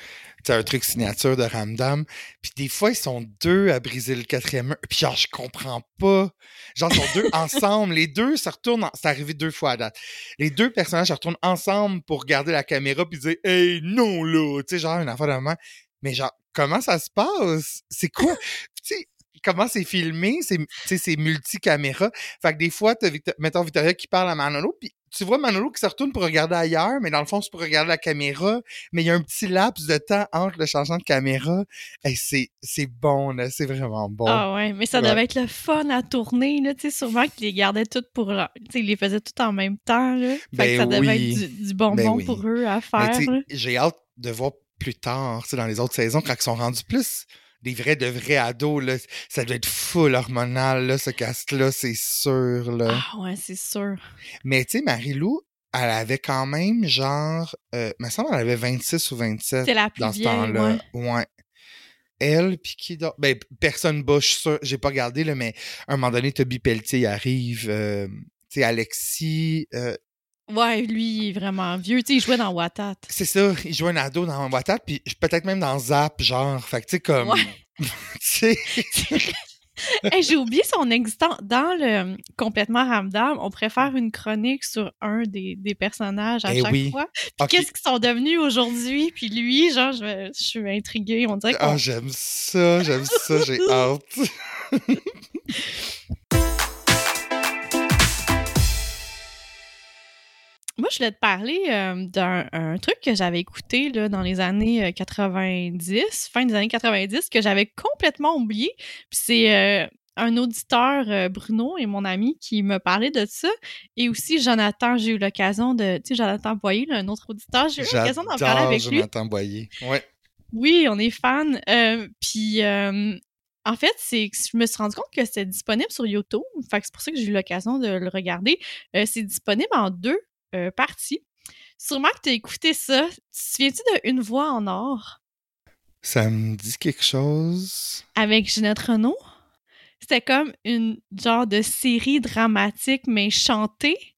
C'est un truc signature de Ramdam. Puis des fois, ils sont deux à briser le quatrième mur. Puis genre, je comprends pas. Genre, ils sont deux ensemble. Les deux se retournent. en- C'est arrivé deux fois à date. Les deux personnages se retournent ensemble pour regarder la caméra puis dire Hey, non, là. Tu sais, genre, une affaire de moment. Mais genre, comment ça se passe? C'est quoi? Tu sais, comment c'est filmé? C'est, tu sais, c'est multicaméra. Fait que des fois, t'as, Victor- mettons Victoria qui parle à Manolo, puis tu vois Manolo qui se retourne pour regarder ailleurs, mais dans le fond, c'est pour regarder la caméra. Mais il y a un petit laps de temps entre le changement de caméra. Hey, c'est, c'est bon, là. C'est vraiment bon. Ah ouais, mais ça Ouais. devait être le fun à tourner, là, tu sais, sûrement qu'ils les gardaient toutes pour. Tu sais, ils les faisaient toutes en même temps, là. Fait Ben que ça devait oui. être du, du bonbon Ben oui. pour eux à faire, j'ai hâte de voir plus tard, tu sais, dans les autres saisons, quand ils sont rendus plus des vrais de vrais ados, là. Ça doit être full hormonal, là, ce cast-là, c'est sûr, là. Ah ouais, c'est sûr. Mais tu sais, Marie-Lou, elle avait quand même genre, euh, me semble qu'elle avait 26 ou 27 C'est la plus dans ce vieille, temps-là. ouais. Ouais. Elle, puis qui d'autre? Ben, personne bas, je suis sûr, j'ai pas regardé, là, mais à un moment donné, Toby Pelletier il arrive, euh, tu sais, Alexis, euh, Ouais, lui, il est vraiment vieux. Tu sais, il jouait dans Watat. c'est ça, il jouait un ado dans WhatsApp, puis peut-être même dans Zap, genre, fait que tu sais, comme, Ouais. tu sais, Hey, J'ai oublié son existence. Dans le Complètement Ramdam, on préfère une chronique sur un des, des personnages à Eh chaque oui. fois. Puis qu'est-ce qu'ils sont devenus aujourd'hui? Puis lui, genre, je, je suis intriguée. On dirait. Ah, j'aime ça, j'aime ça, j'ai hâte. Moi, je voulais te parler euh, d'un un truc que j'avais écouté là, dans les années euh, 90, fin des années 90, que j'avais complètement oublié. Puis c'est euh, un auditeur, euh, Bruno, et mon ami, qui me parlait de ça. Et aussi Jonathan, j'ai eu l'occasion de... Tu sais, Jonathan Boyer, là, un autre auditeur, j'ai eu l'occasion d'en parler avec lui. Jonathan Boyer. Ouais. Oui, on est fan. Euh, puis, euh, en fait, c'est que je me suis rendu compte que c'était disponible sur YouTube. Fait que c'est pour ça que j'ai eu l'occasion de le regarder. Euh, c'est disponible en deux euh, parties. Sûrement que tu as écouté ça. Tu te souviens-tu de Une voix en or? Ça me dit quelque chose. avec Ginette Renault? C'était comme une genre de série dramatique, mais chantée.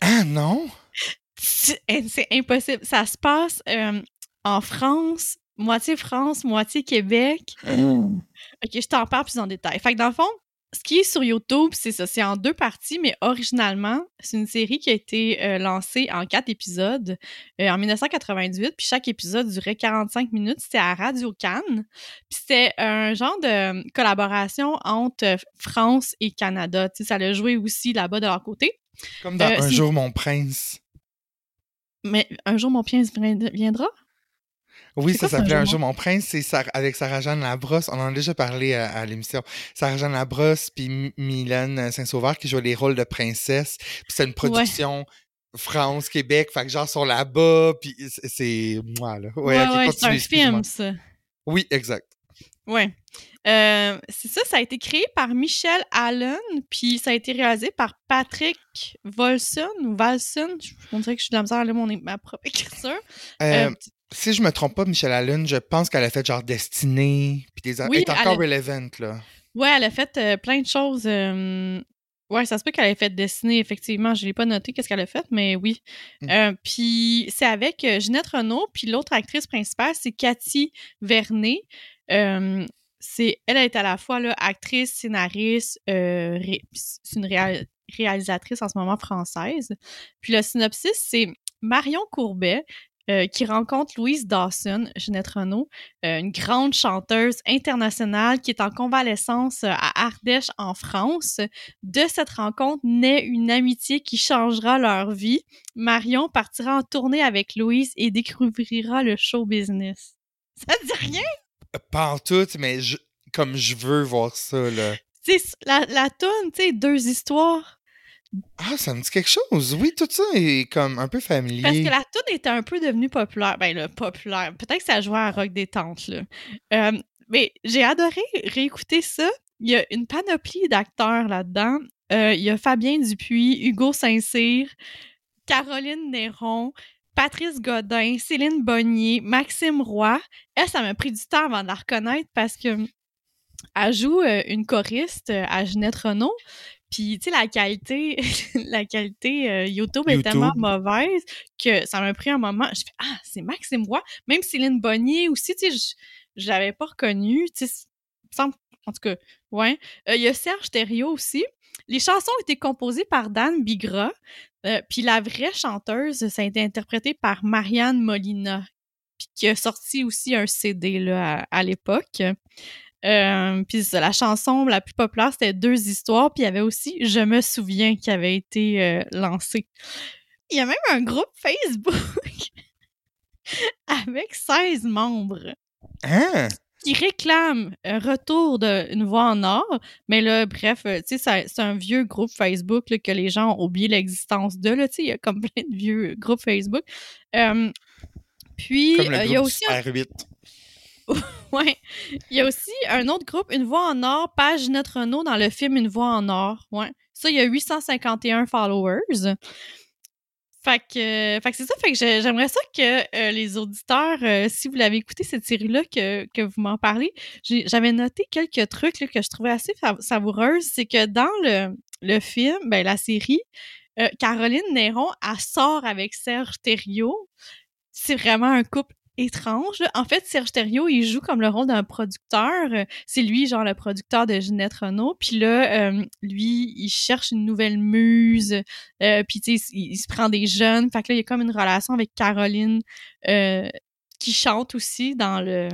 Ah non? C'est impossible. Ça se passe euh, en France. moitié France, moitié Québec. OK, je t'en parle plus en détail. Fait que dans le fond, ce qui est sur YouTube, c'est ça, c'est en deux parties, mais originalement, c'est une série qui a été euh, lancée en quatre épisodes euh, en 1998, puis chaque épisode durait 45 minutes. C'était à Radio Cannes, puis c'était un genre de collaboration entre euh, France et Canada. Tu sais, ça l'a joué aussi là-bas de leur côté. Comme dans Un jour, mon prince. Mais un jour, mon prince viendra? Oui, ça s'appelait Un jour mon prince, c'est avec Sarah-Jeanne Labrosse. On en a déjà parlé à, l'émission. Sarah-Jeanne Labrosse puis Mylène Saint-Sauveur qui jouent les rôles de princesse. Puis c'est une production France, Québec, fait que genre sont là-bas, puis c'est moi là. Ouais, ouais, c'est un film ça. Oui, exact. Ouais. Euh, c'est ça, ça a été créé par Michel Allen, puis ça a été réalisé par Patrick Volson ou Valson. Je dirait que je suis de la misère à mon, ma propre écriture. Euh, euh, si je me trompe pas, Michelle Allen, je pense qu'elle a fait genre Destinée, puis des oui, elle est encore relevant, là. Ouais, elle a fait euh, plein de choses. Euh, ouais, ça se peut qu'elle ait fait Destinée, effectivement. Je l'ai pas noté qu'est-ce qu'elle a fait, mais oui. Mm. Euh, puis c'est avec Ginette Renault, puis l'autre actrice principale, c'est Cathy Vernet. c'est elle est à la fois là, actrice, scénariste, c'est une réalisatrice en ce moment française. Puis le synopsis, c'est Marion Courbet, euh, qui rencontre Louise Dawson, Jeanette Renault, euh, une grande chanteuse internationale qui est en convalescence euh, à Ardèche, en France. De cette rencontre naît une amitié qui changera leur vie. Marion partira en tournée avec Louise et découvrira le show business. Ça te dit rien? Pas en tout, mais comme je veux voir ça, là. La, la toune, tu sais, deux histoires ah, ça me dit quelque chose. Oui, tout ça est comme un peu familier. Parce que la tune était un peu devenue populaire. Ben, là, populaire. Peut-être que ça jouait à Rock Détente, là. Euh, mais j'ai adoré réécouter ça. Il y a une panoplie d'acteurs là-dedans. Euh, il y a Fabien Dupuis, Hugo Saint-Cyr, Caroline Néron, Patrice Godin, Céline Bonnier, Maxime Roy. Elle, ça m'a pris du temps avant de la reconnaître parce que elle joue euh, une choriste à Ginette Renault. Puis, tu sais, la qualité, la qualité euh, YouTube, est tellement mauvaise que ça m'a pris un moment. Je fais Ah, c'est Maxime Roy. Même Céline Bonnier aussi, tu sais, je l'avais pas reconnu. Tu sais, en tout cas, ouais. Euh, il y a Serge Thériault aussi. Les chansons ont été composées par Dan Bigra. Euh, puis la vraie chanteuse, ça a été interprété par Marianne Molina, qui a sorti aussi un CD là, à l'époque. Euh, puis la chanson la plus populaire, c'était Deux histoires. Puis il y avait aussi Je me souviens qui avait été euh, lancé. Il y a même un groupe Facebook avec 16 membres. Hein? Qui réclament un retour d'une voix en or. Mais là, bref, euh, tu sais, c'est un vieux groupe Facebook que les gens ont oublié l'existence de. Là, il y a comme plein de vieux groupes Facebook. puis, il y a aussi. R8. ouais. Il y a aussi un autre groupe, Une Voix en Or, page Notre Renault dans le film Une Voix en Or. Ouais. Ça, il y a 851 followers. Fait que, c'est ça. Fait j'aimerais ça que euh, les auditeurs, euh, si vous l'avez écouté cette série-là, que, que vous m'en parlez, j'avais noté quelques trucs que je trouvais assez savoureuses. C'est que dans le, le film, ben, la série, euh, Caroline Néron, elle sort avec Serge Thériault. C'est vraiment un couple étrange. En fait, Serge Thériault, il joue comme le rôle d'un producteur. C'est lui, genre, le producteur de Ginette Renault. Puis là, euh, lui, il cherche une nouvelle muse. Euh, puis, tu sais, il, se prend des jeunes. Fait que là, il y a comme une relation avec Caroline euh, qui chante aussi dans le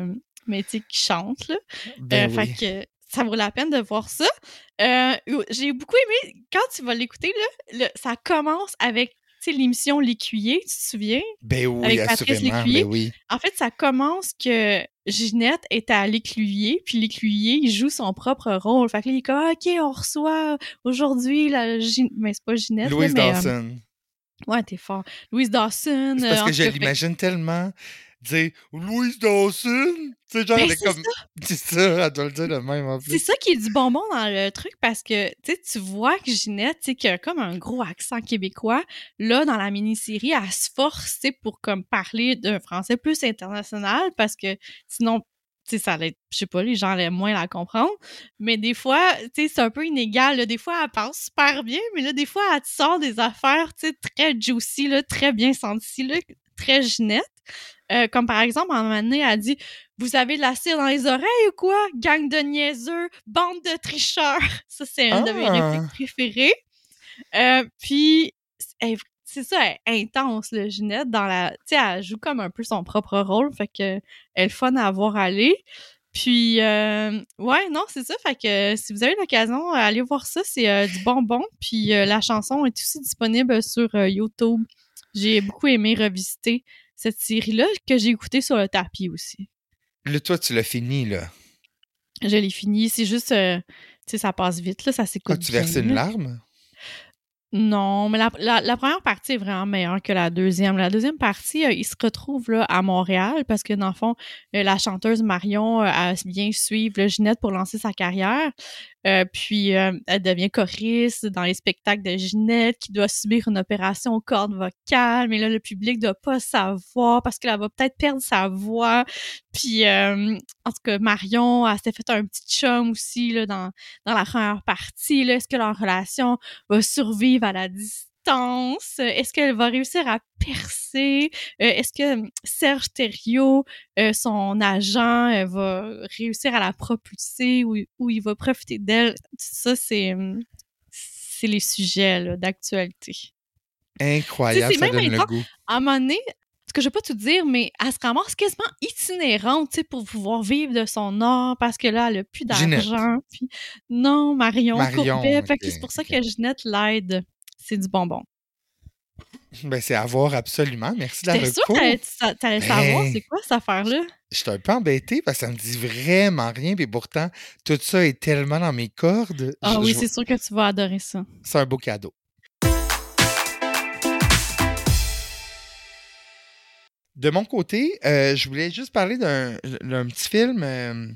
métier qui chante, là. Ben fait que ça vaut la peine de voir ça. J'ai beaucoup aimé, quand tu vas l'écouter, là, ça commence avec l'émission L'écuyer, tu te souviens? Ben oui, Avec Patrice Lécuyer. Ben oui. En fait, ça commence que Ginette est à l'écuyer, puis l'écuyer, il joue son propre rôle. Fait que là, il est comme, OK, on reçoit aujourd'hui la... Mais c'est pas Ginette. Louise mais, euh, Dawson. Ouais, t'es fort. Louise Dawson. parce que je l'imagine tellement dire Louise Dawson? Tu sais, genre, ben, elle comme. C'est ça, elle doit le dire de même en plus. C'est ça qui est du bonbon dans le truc parce que tu vois que Ginette, tu sais, qui a comme un gros accent québécois, là, dans la mini-série, elle se force, pour comme parler d'un français plus international parce que sinon, tu sais, ça allait, je sais pas, les gens allaient moins la comprendre. Mais des fois, tu sais, c'est un peu inégal. Des fois, elle parle super bien, mais là, des fois, elle te sort des affaires, tu sais, très juicy, là, très bien senties, là, très Ginette. Euh, comme par exemple, en un moment donné, elle dit Vous avez de la cire dans les oreilles ou quoi? Gang de niaiseux, bande de tricheurs. Ça, c'est une de mes Ah! répliques préférées. Euh, puis, c'est ça, elle est intense, le Ginette, dans la. Elle joue comme un peu son propre rôle, fait que elle est fun à voir aller. Puis, euh, ouais, non, c'est ça. Fait que si vous avez l'occasion, allez voir ça. C'est euh, du bonbon. Puis la chanson est aussi disponible sur YouTube. J'ai beaucoup aimé revisiter cette série-là que j'ai écoutée sur le tapis aussi. Là, toi, tu l'as fini, là. Je l'ai fini. C'est juste, euh, tu sais, ça passe vite, là, ça s'écoute As-tu versé une larme? Non, mais la, première partie est vraiment meilleure que la deuxième. La deuxième partie, euh, il se retrouve là, à Montréal parce que, dans le fond, euh, la chanteuse Marion euh, vient suivre le Ginette pour lancer sa carrière. Euh, puis, elle devient choriste dans les spectacles de Ginette qui doit subir une opération aux cordes vocales. Mais là, le public doit pas savoir parce qu'elle va peut-être perdre sa voix. Puis, euh, en tout cas, Marion, elle s'est fait un petit chum aussi là, dans, dans la première partie. là. Est-ce que leur relation va survivre à la distance? Est-ce qu'elle va réussir à percer? Euh, Est-ce que Serge Thériault, euh, son agent, euh, va réussir à la propulser ou, ou il va profiter d'elle? Ça, c'est c'est les sujets là, d'actualité. Incroyable, c'est ça même donne le goût. À un moment donné, que je vais pas tout dire, mais elle se ramasse quasiment itinérante, tu sais, pour pouvoir vivre de son art, parce que là, elle a plus d'argent. Puis non, Marion, Marion, Courbet. C'est pour ça que Ginette l'aide. C'est du bonbon. Ben, c'est à voir absolument. Merci de la T'es sûr que t'allais t'allais savoir Ben. c'est quoi cette affaire-là? Je suis un peu embêté parce que ça me dit vraiment rien, mais pourtant, tout ça est tellement dans mes cordes. Ah Je- oui, je- c'est sûr que tu vas adorer ça. c'est un beau cadeau. De mon côté, euh, je voulais juste parler d'un petit film, euh,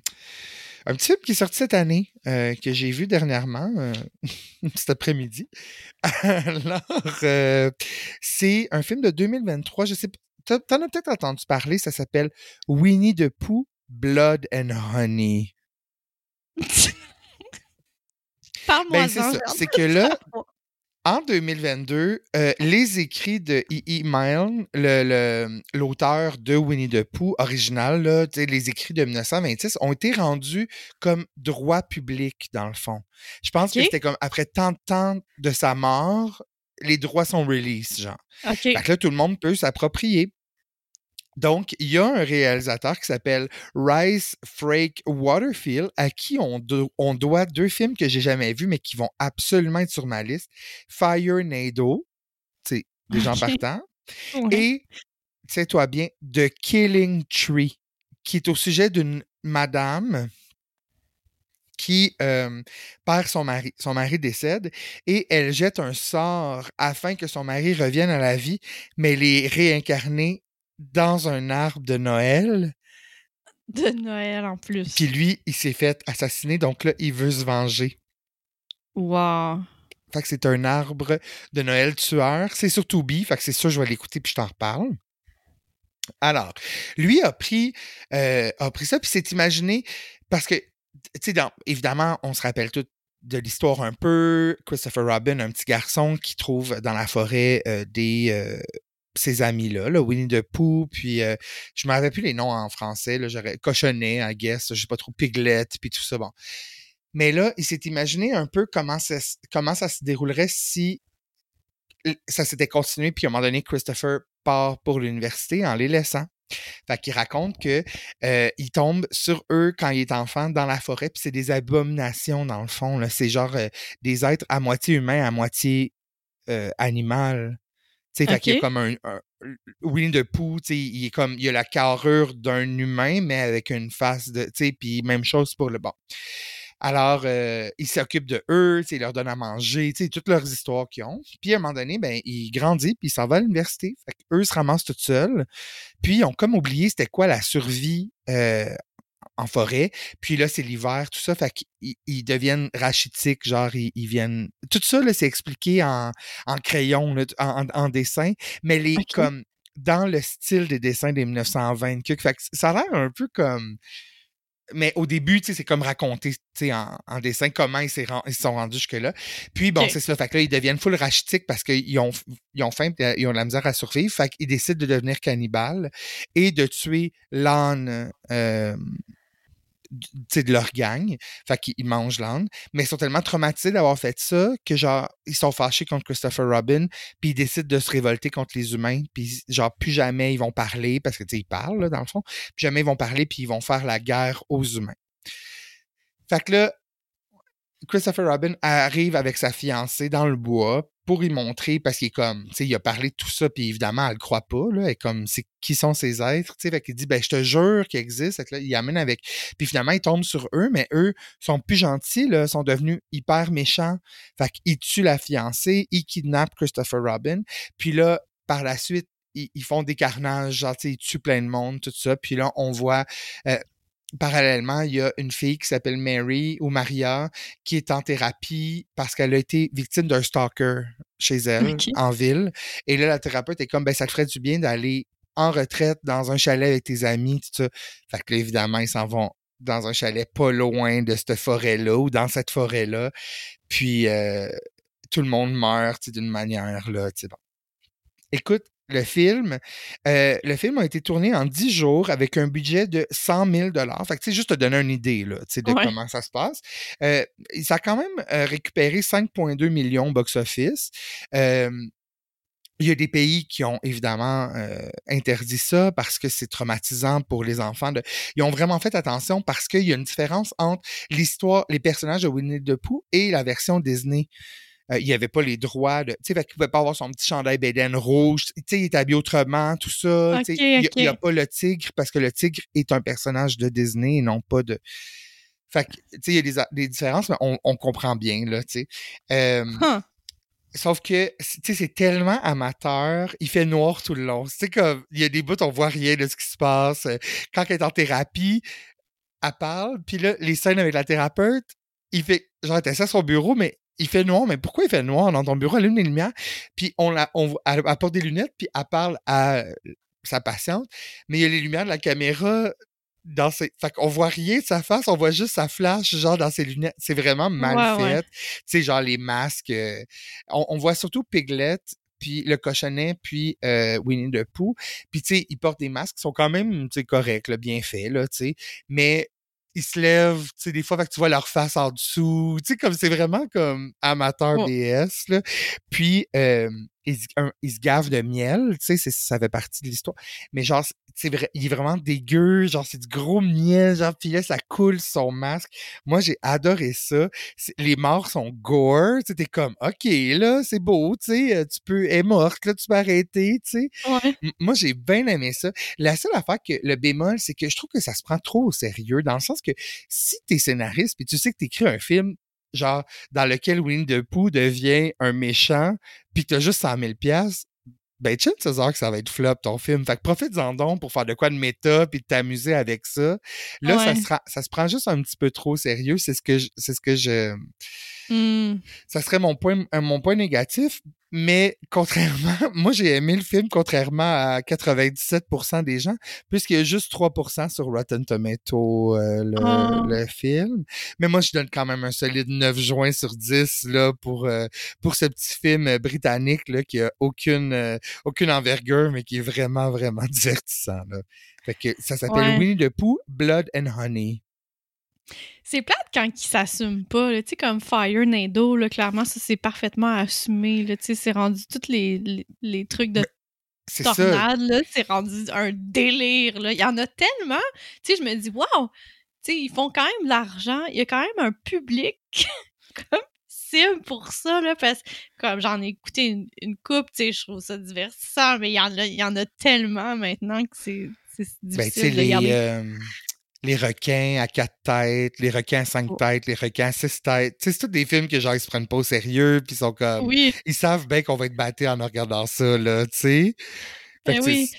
un petit film qui est sorti cette année, euh, que j'ai vu dernièrement, cet après-midi. Alors, c'est un film de 2023, je sais pas, t'en as peut-être entendu parler, ça s'appelle Winnie the Pooh, Blood and Honey. Parle-moi Ben. C'est que là, en 2022, euh, les écrits de E.E. Milne, le- le- l'auteur de Winnie the Pooh original, là, les écrits de 1926, ont été rendus comme droit public, dans le fond. Je pense que c'était comme après tant de temps de sa mort, les droits sont release, genre. OK. Fait que là, tout le monde peut s'approprier. Donc, il y a un réalisateur qui s'appelle Rice Frake Waterfield, à qui on, do- on doit deux films que j'ai jamais vus, mais qui vont absolument être sur ma liste. Fire Nado, c'est des gens partants. Ouais. Et, sais-toi bien, The Killing Tree, qui est au sujet d'une madame qui euh, perd son mari. Son mari décède et elle jette un sort afin que son mari revienne à la vie, mais il est réincarné dans un arbre de Noël. De Noël en plus. Puis lui, il s'est fait assassiner, donc là, il veut se venger. Wow. Fait que c'est un arbre de Noël tueur. C'est sur Tubi, fait que c'est sûr, je vais l'écouter puis je t'en reparle. Alors, lui a pris, euh, a pris ça puis s'est imaginé, parce que, tu sais, évidemment, on se rappelle tout de l'histoire un peu. Christopher Robin, un petit garçon qui trouve dans la forêt euh, des euh, ses amis-là, là, Winnie the Pooh, puis euh, je me rappelle plus les noms en français, j'aurais Cochonnet, I guess, je sais pas trop, Piglet, puis tout ça, bon. Mais là, il s'est imaginé un peu comment ça, comment ça se déroulerait si ça s'était continué, puis à un moment donné, Christopher part pour l'université en les laissant. Fait qu'il raconte que euh, il tombe sur eux quand il est enfant dans la forêt, puis c'est des abominations dans le fond. C'est genre euh, des êtres à moitié humains, à moitié euh, animal. Tu sais, fait qu'il y a Ok. comme un, un Winnie the Pooh, il est comme il a la carrure d'un humain, mais avec une face de, puis même chose pour le bon. Alors, euh, il s'occupe de eux, tu sais, il leur donne à manger, toutes leurs histoires qu'ils ont. Puis à un moment donné, ben, il grandit, puis il s'en va à l'université. Qu'eux se ramassent tout seuls. Puis ils ont comme oublié c'était quoi la survie euh, en forêt. Puis là, c'est l'hiver, tout ça. Fait qu'ils ils deviennent rachitiques, genre, ils, ils viennent... Tout ça, là, c'est expliqué en, en crayon, là, en, dessin, mais les comme dans le style des dessins des 1920. que- Fait que ça a l'air un peu comme mais au début, tu sais, c'est comme raconter, en, en dessin comment ils, se sont rendus jusque-là. Puis bon, c'est ça. Fait que là, ils deviennent full rachitiques parce qu'ils ont, ils ont faim, pis ils ont de la misère à survivre. Fait qu'ils décident de devenir cannibales et de tuer l'âne, euh, de leur gang. Fait qu'ils mangent l'âne. Mais ils sont tellement traumatisés d'avoir fait ça que, genre, ils sont fâchés contre Christopher Robin. Puis ils décident de se révolter contre les humains. Puis, genre, plus jamais ils vont parler parce que, tu sais, ils parlent, là, dans le fond. Plus jamais ils vont parler puis ils vont faire la guerre aux humains. Fait que là, Christopher Robin arrive avec sa fiancée dans le bois pour y montrer parce qu'il est comme, tu sais, il a parlé de tout ça, puis évidemment, elle le croit pas, là, elle comme, c'est qui sont ces êtres, tu sais, fait qu'il dit, ben, je te jure qu'ils existent, là, il amène avec, puis finalement, il tombe sur eux, mais eux sont plus gentils, là, sont devenus hyper méchants, fait qu'ils tuent la fiancée, ils kidnappent Christopher Robin, puis là, par la suite, ils, font des carnages, genre, ils tuent plein de monde, tout ça, puis là, on voit, euh, parallèlement, il y a une fille qui s'appelle Mary ou Maria qui est en thérapie parce qu'elle a été victime d'un stalker chez elle en ville. Et là, la thérapeute est comme, ben, ça te ferait du bien d'aller en retraite dans un chalet avec tes amis, tout ça. Fait que là, évidemment, ils s'en vont dans un chalet pas loin de cette forêt-là ou dans cette forêt-là. Puis, euh, tout le monde meurt, d'une manière, là, tu sais, bon. Écoute, le film, euh, le film a été tourné en 10 jours avec un budget de 100 000 Fait que, tu sais, juste te donner une idée, là, de Ouais. comment ça se passe. Euh, ça a quand même euh, récupéré 5,2 millions box-office. Il y a des pays qui ont évidemment euh, interdit ça parce que c'est traumatisant pour les enfants. De... Ils ont vraiment fait attention parce qu'il y a une différence entre l'histoire, les personnages de Winnie the Pooh et la version Disney. Euh, il n'y avait pas les droits de. Tu sais, fait qu'il pouvait pas avoir son petit chandail Beden rouge. Tu sais, il est habillé autrement, tout ça. tu sais, Ok, il n'y a, pas le tigre parce que le tigre est un personnage de Disney et non pas de. Fait que, tu sais, il y a des, différences, mais on, on comprend bien, là, tu sais. Euh, Huh. Sauf que, tu sais, c'est tellement amateur. Il fait noir tout le long. Tu sais, comme, il y a des bouts, on voit rien de ce qui se passe. Euh, Quand elle est en thérapie, elle parle, puis là, les scènes avec la thérapeute, il fait, genre, elle assise à son bureau, mais il fait noir. Mais pourquoi il fait noir dans ton bureau? Elle allume les lumières, puis on la, on, elle apporte des lunettes, puis elle parle à sa patiente, mais il y a les lumières de la caméra dans ses... Fait qu'on voit rien de sa face, on voit juste sa flash, genre, dans ses lunettes. C'est vraiment mal Ouais, ouais. fait. Tu sais, genre, les masques. euh, on, on voit surtout Piglet, puis le cochonnet, puis euh, Winnie the Pooh. Puis, tu sais, ils portent des masques qui sont quand même, tu sais, corrects, là, bien faits, là, tu sais. Mais ils se lèvent, tu sais, des fois, fait que tu vois leur face en dessous. Tu sais, comme c'est vraiment comme amateur Ouais. BS, là. Puis, euh, se- un- ils se gavent de miel, tu sais, ça fait partie de l'histoire. Mais genre, c'est- il est vraiment dégueu, genre, c'est du gros miel, genre, puis là, ça coule sur son masque. Moi, j'ai adoré ça. Les morts sont gore, tu t'es comme, OK, là, c'est beau, tu sais, euh, tu peux, elle est morte, là, tu peux arrêter, tu sais. Ouais. Moi, j'ai bien aimé ça. La seule affaire que le bémol, c'est que je trouve que ça se prend trop au sérieux, dans le sens que si t'es scénariste puis tu sais que t'écris un film, genre, dans lequel Winnie the Pooh devient un méchant, puis que t'as juste 100 000 piastres, ben, chances are que ça va être flop ton film. Fait que profite-en donc pour faire de quoi de méta puis de t'amuser avec ça. Là, ça, sera, ça se prend juste un petit peu trop au sérieux. C'est ce que je, c'est ce que je, Ça serait mon point, euh, mon point négatif. Mais contrairement, moi j'ai aimé le film contrairement à 97% des gens, puisqu'il y a juste 3% sur Rotten Tomato euh, le, Oh. le film. Mais moi je donne quand même un solide 9 juin sur 10 là pour euh, pour ce petit film euh, britannique là qui a aucune euh, aucune envergure mais qui est vraiment vraiment divertissant là. Fait que ça s'appelle Ouais. Winnie the Pooh Blood and Honey. C'est plate quand ils s'assument pas, là. Tu sais, comme Fire Nado, là, clairement, ça, c'est parfaitement assumé, là. Tu sais, c'est rendu tous les, les, les trucs de tornade, là. C'est rendu un délire, là. Il y en a tellement. Tu sais, je me dis, waouh! Tu sais, ils font quand même de l'argent. Il y a quand même un public comme cible pour ça, là. Parce que, comme j'en ai écouté une, une coupe, tu sais, je trouve ça divertissant, mais il y en a, il y en a tellement maintenant que c'est Ben, difficile de les, garder. euh, les requins à quatre têtes, les requins à cinq Oh. têtes, les requins à six têtes. Tu sais, c'est tous des films que genre, ils se prennent pas au sérieux, puis ils sont comme. Oui, Ils savent bien qu'on va être batté en regardant ça, là, tu sais. Fait ben que, oui.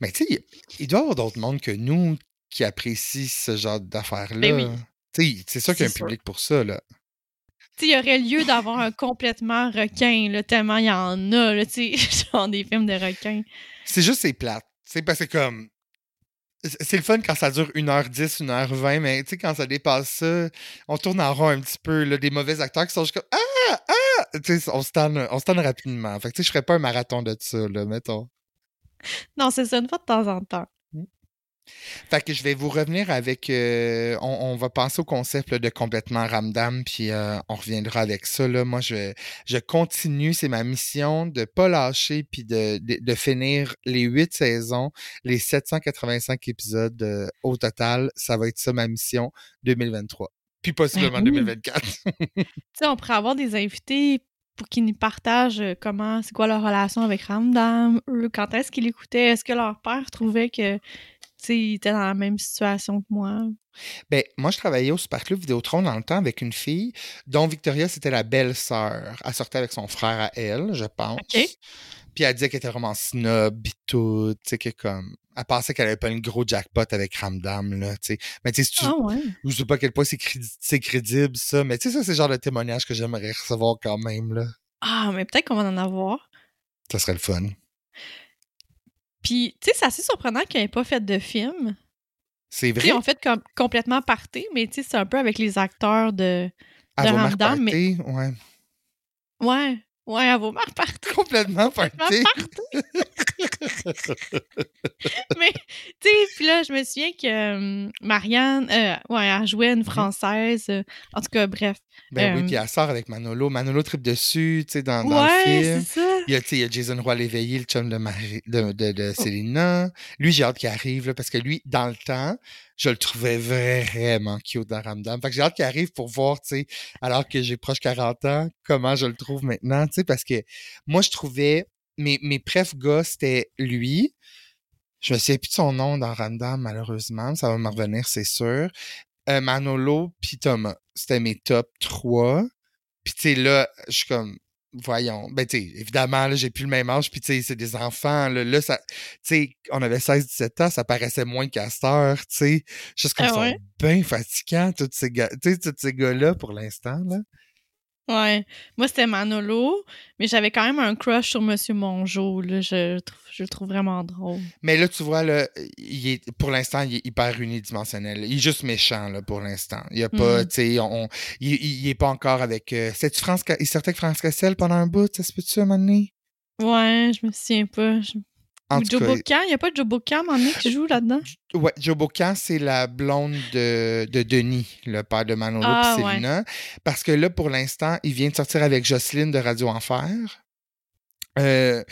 Mais tu sais, il- doit y avoir d'autres mondes que nous qui apprécient ce genre d'affaires-là. Ben oui. Tu sais, c'est sûr qu'il y a un sûr. public pour ça, là. Tu sais, il y aurait lieu d'avoir un complètement requin, là, tellement il y en a, là, tu sais, genre des films de requins. C'est juste, c'est plate. Tu sais, parce que comme. C'est le fun quand ça dure 1h10, 1h20, mais tu sais, quand ça dépasse ça, on tourne en rond un petit peu. Là, des mauvais acteurs qui sont juste comme Ah! Ah! Tu sais, on se tanne, on se rapidement. Fait que tu sais, je ferais pas un marathon de ça, là, mettons. Non, c'est ça, une fois de temps en temps. Fait que je vais vous revenir avec. euh, on, on va penser au concept là, de complètement ramdam, puis euh, on reviendra avec ça. Là. Moi, je, je continue, c'est ma mission de pas lâcher, puis de, de, de finir les huit saisons, les 785 épisodes euh, au total. Ça va être ça ma mission 2023. Puis possiblement Ben oui. 2024. Tu sais, on pourrait avoir des invités pour qu'ils nous partagent comment, c'est quoi leur relation avec Ramdam, eux, quand est-ce qu'ils l'écoutaient, est-ce que leur père trouvait que, il était dans la même situation que moi. Ben, moi, je travaillais au Super Club Vidéotron dans le temps avec une fille dont Victoria, c'était la belle-sœur. Elle sortait avec son frère à elle, je pense. Puis elle disait qu'elle était vraiment snob, pis tout, tu sais, que comme... Elle pensait qu'elle avait pas un gros jackpot avec Ramdam, là, tu sais. Mais tu sais, si tu... Ah ouais. Je sais pas à quel point c'est crédi- c'est crédible, ça, mais tu sais, ça, c'est le genre de témoignage que j'aimerais recevoir quand même, là. Ah, mais peut-être qu'on va en avoir. Ça serait le fun. Puis, tu sais, c'est assez surprenant qu'ils n'aient pas fait de film. C'est vrai. Ils ont fait com- complètement parté, mais tu sais, c'est un peu avec les acteurs de. À de mais- ouais. Ouais, ouais, à vos marques party. Complètement party. mais, tu sais, puis là, je me souviens que euh, Marianne, euh, ouais, elle jouait une française. euh, en tout cas, bref. Ben oui, Euh, puis elle sort avec Manolo. Manolo tripe dessus, tu sais, dans, dans le film. ça. Il y, a, tu sais, il y a Jason Roy Léveillé, le chum de, Marie, de, de, Oh. de Célina. Lui, j'ai hâte qu'il arrive, là, parce que lui, dans le temps, je le trouvais vraiment cute dans Ramdam. Fait que j'ai hâte qu'il arrive pour voir, tu sais, alors que j'ai proche 40 ans, comment je le trouve maintenant, tu sais, parce que moi, je trouvais, mes, mes pref gars, c'était lui. Je me souviens plus de son nom dans Ramdam, malheureusement. Ça va me revenir, c'est sûr. Euh, Manolo puis Thomas. C'était mes top 3. Puis tu sais, là, je suis comme, voyons. Ben tu sais, évidemment, là, j'ai plus le même âge, puis tu sais, c'est des enfants. Là, là ça, tu sais, on avait 16-17 ans, ça paraissait moins qu'à cette heure, tu sais. Juste comme Ah ouais? sont bien fatigants, tous ces gars, tous ces gars-là, pour l'instant, là. Ouais. Moi, c'était Manolo, mais j'avais quand même un crush sur Monsieur Mongeau. Là. Je, le trouve- je le trouve vraiment drôle. Mais là, tu vois, là, il est, pour l'instant, il est hyper unidimensionnel. Il est juste méchant, là, pour l'instant. Il a pas, Mhm. tu sais, on, on- il, il- il est pas encore avec... Euh, C'est-tu France... Il sortait avec France Cassel pendant un bout, ça se peut-tu, à un moment donné? Ouais, je me souviens pas. Je- En Ou il n'y a pas de moment donné qui joue là-dedans? Ouais, Joe Bocan, c'est la blonde de, de Denis, le père de Manolo Ah, et Célina. Parce que là, pour l'instant, il vient de sortir avec Jocelyne de Radio Enfer. Euh,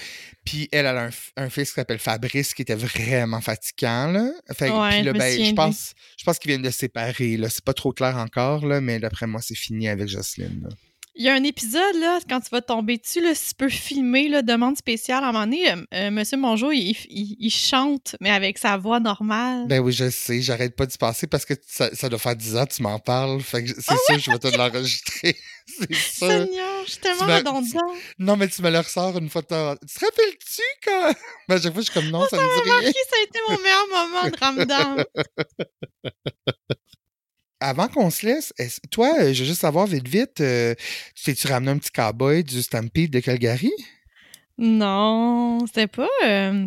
puis elle, elle a un, fils qui s'appelle Fabrice qui était vraiment fatigant. Là. Fait, Ouais, puis je là, ben, je pense, je pense qu'ils viennent de se séparer. C'est pas trop clair encore, là, mais d'après moi, c'est fini avec Jocelyne. là. Il y a un épisode, là, quand tu vas tomber dessus, là, si tu peux filmer, là, demande spéciale, à un moment donné, euh, euh, Monsieur Mongeau, il, il- il chante, mais avec sa voix normale. Ben oui, je sais, j'arrête pas d'y passer parce que ça, ça doit faire 10 ans que tu m'en parles. Fait que c'est Ah sûr, je vais te l'enregistrer. c'est sûr. Seigneur, je suis tellement redondant. Non, mais tu me le ressors une fois de temps. Tu te rappelles-tu quand. Ben, à chaque fois, je suis comme non, ça me dit rien. Remarquez, ça a été mon meilleur moment de Ramadan. Avant qu'on se laisse, toi, euh, je veux juste savoir vite, vite, euh, tu t'es-tu ramené un petit cowboy du Stampede de Calgary? Non, c'était pas. euh,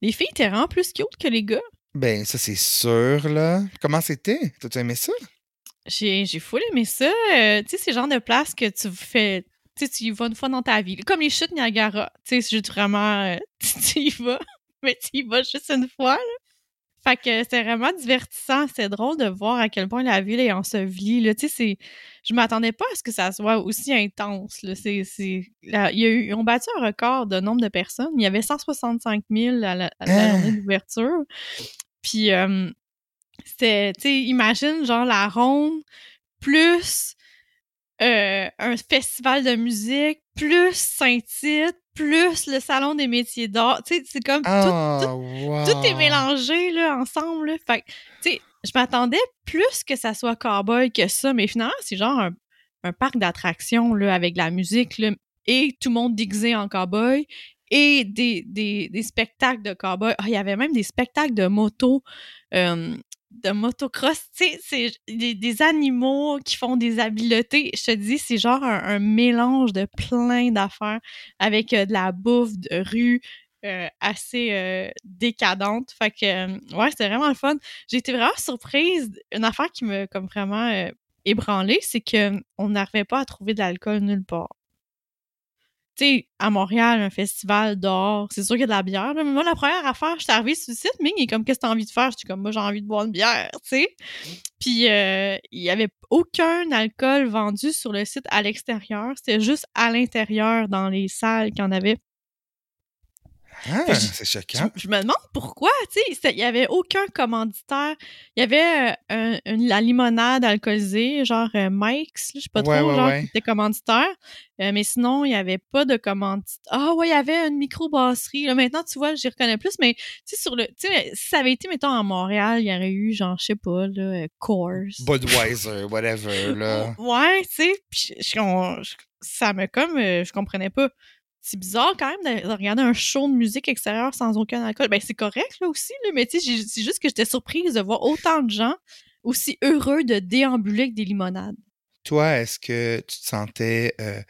les filles étaient vraiment plus cute que les gars. Ben, ça, c'est sûr, là. Comment c'était? T'as-tu aimé ça? J'ai, j'ai full aimé ça. Euh, tu sais, c'est le genre de place que tu fais. Tu tu y vas une fois dans ta vie. Comme les chutes Niagara. Tu sais, c'est juste vraiment. tu y vas, mais tu y vas juste une fois. Là. Fait que c'est vraiment divertissant. C'est drôle de voir à quel point la ville est ensevelie. Là. Tu sais, c'est. Je m'attendais pas à ce que ça soit aussi intense. Là. C'est, c'est... là, il y a eu... Ils ont battu un record de nombre de personnes. Il y avait 165 000 à la, à la Hein? journée d'ouverture. Puis, euh, c'était, tu sais, imagine, genre, la ronde, plus euh, un festival de musique, plus Saint-Tite, plus le salon des métiers d'art. Tu sais, c'est comme tout, Ah, wow. tout est mélangé, là, ensemble, là. Fait tu sais, je m'attendais plus que ça soit cowboy que ça, mais finalement, c'est genre un, un parc d'attractions, là, avec de la musique, là, et tout le monde déguisé en cowboy, et des, des, des spectacles de cowboy. Ah, il y avait même des spectacles de moto, euh, de motocross, tu sais, c'est des, des animaux qui font des habiletés. Je te dis, c'est genre un, mélange de plein d'affaires avec euh, de la bouffe de rue, euh, assez euh, décadente. Fait que, ouais, c'était vraiment le fun. J'ai été vraiment surprise. Une affaire qui me, comme vraiment ébranlée, c'est qu'on n'arrivait pas à trouver de l'alcool nulle part à Montréal, un festival dehors, c'est sûr qu'il y a de la bière. Mais moi, la première affaire, je suis arrivée sur le site, Ming est comme, qu'est-ce que t'as envie de faire? J'étais comme, moi, j'ai envie de boire une bière, tu sais. Puis, euh, il y avait aucun alcool vendu sur le site à l'extérieur. C'était juste à l'intérieur, dans les salles, qu'il y en avait. Ah, c'est choquant. Je, me demande pourquoi, tu sais, il n'y avait aucun commanditaire. Il y avait euh, la limonade alcoolisée, genre euh, Mike's, je sais pas trop, genre qui était commanditaire. Euh, mais sinon, il n'y avait pas de commanditaire. Ah ouais, il y avait une microbrasserie. maintenant, tu vois, j'y reconnais plus, mais tu sais, sur le. Tu sais, si ça avait été, mettons, à Montréal, il y aurait eu, genre, je sais pas, là, Coors. Budweiser, whatever, là. Ouais, tu sais, ça me comme. je comprenais pas c'est bizarre quand même de, regarder un show de musique extérieure sans aucun alcool. Ben, c'est correct, là aussi, là, mais tu sais, c'est juste que j'étais surprise de voir autant de gens aussi heureux de déambuler avec des limonades. Toi, est-ce que tu te sentais euh, euh,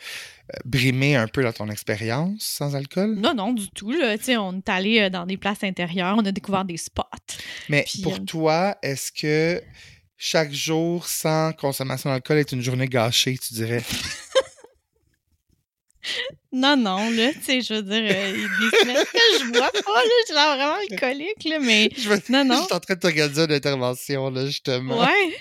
brimé un peu dans ton expérience sans alcool? Non, non, du tout. Là. On est allé euh, dans des places intérieures, on a découvert des spots. Mais pour toi, est-ce que chaque jour sans consommation d'alcool est une journée gâchée, tu dirais? Non, non, là, tu sais, je veux dire, euh, des semaines que je bois pas, là, j'ai l'air vraiment alcoolique, là, mais. Je non, non. Je suis en train de t'organiser une intervention, là, justement. Ouais.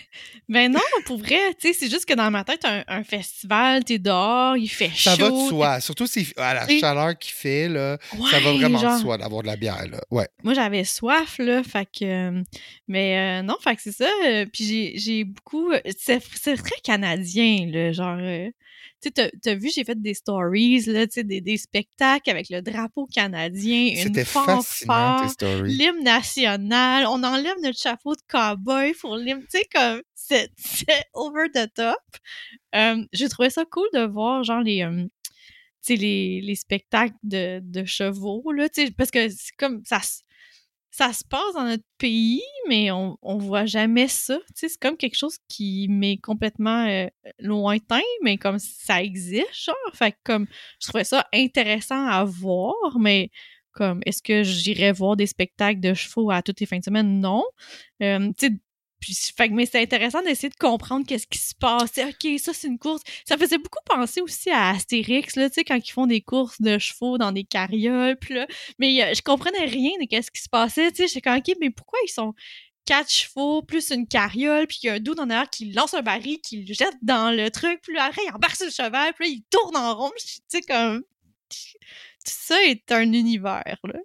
Ben non, pour vrai, tu sais, c'est juste que dans ma tête, un, un festival, t'es dehors, il fait chaud. Ça va de soi. Surtout si, à la chaleur qu'il fait, là, ça va vraiment de soi d'avoir de la bière, là. Ouais. Moi, j'avais soif, là, fait que. Mais euh, non, fait que c'est ça. Euh, puis j'ai beaucoup. C'est très canadien, là, genre tu sais, t'as vu, j'ai fait des stories, là, tu sais, des, des, spectacles avec le drapeau canadien, une fanfare, l'hymne national, on enlève notre chapeau de cowboy pour l'hymne, tu sais, comme, c'est over the top. Euh, j'ai trouvé ça cool de voir, genre, les... Euh, les, les spectacles de, de chevaux, là, parce que c'est comme ça ça se passe dans notre pays, mais on, on voit jamais ça. c'est comme quelque chose qui m'est complètement euh, lointain, mais comme ça existe, genre. Fait comme, je trouvais ça intéressant à voir, mais comme, est-ce que j'irais voir des spectacles de chevaux à toutes les fins de semaine? Non. Euh, tu sais, puis, fait, mais c'est intéressant d'essayer de comprendre qu'est-ce qui se passe. OK, ça, c'est une course. Ça faisait beaucoup penser aussi à Astérix, là, tu sais, quand ils font des courses de chevaux dans des carrioles. là, mais euh, je comprenais rien de qu'est-ce qui se passait. Tu sais, j'étais comme, OK, mais pourquoi ils sont quatre chevaux plus une carriole, puis il y a un dos en qui lance un baril, qui le jette dans le truc, puis après, il embarque le cheval, puis là, il tourne en rond. Tu sais, comme... Tout ça est un univers, là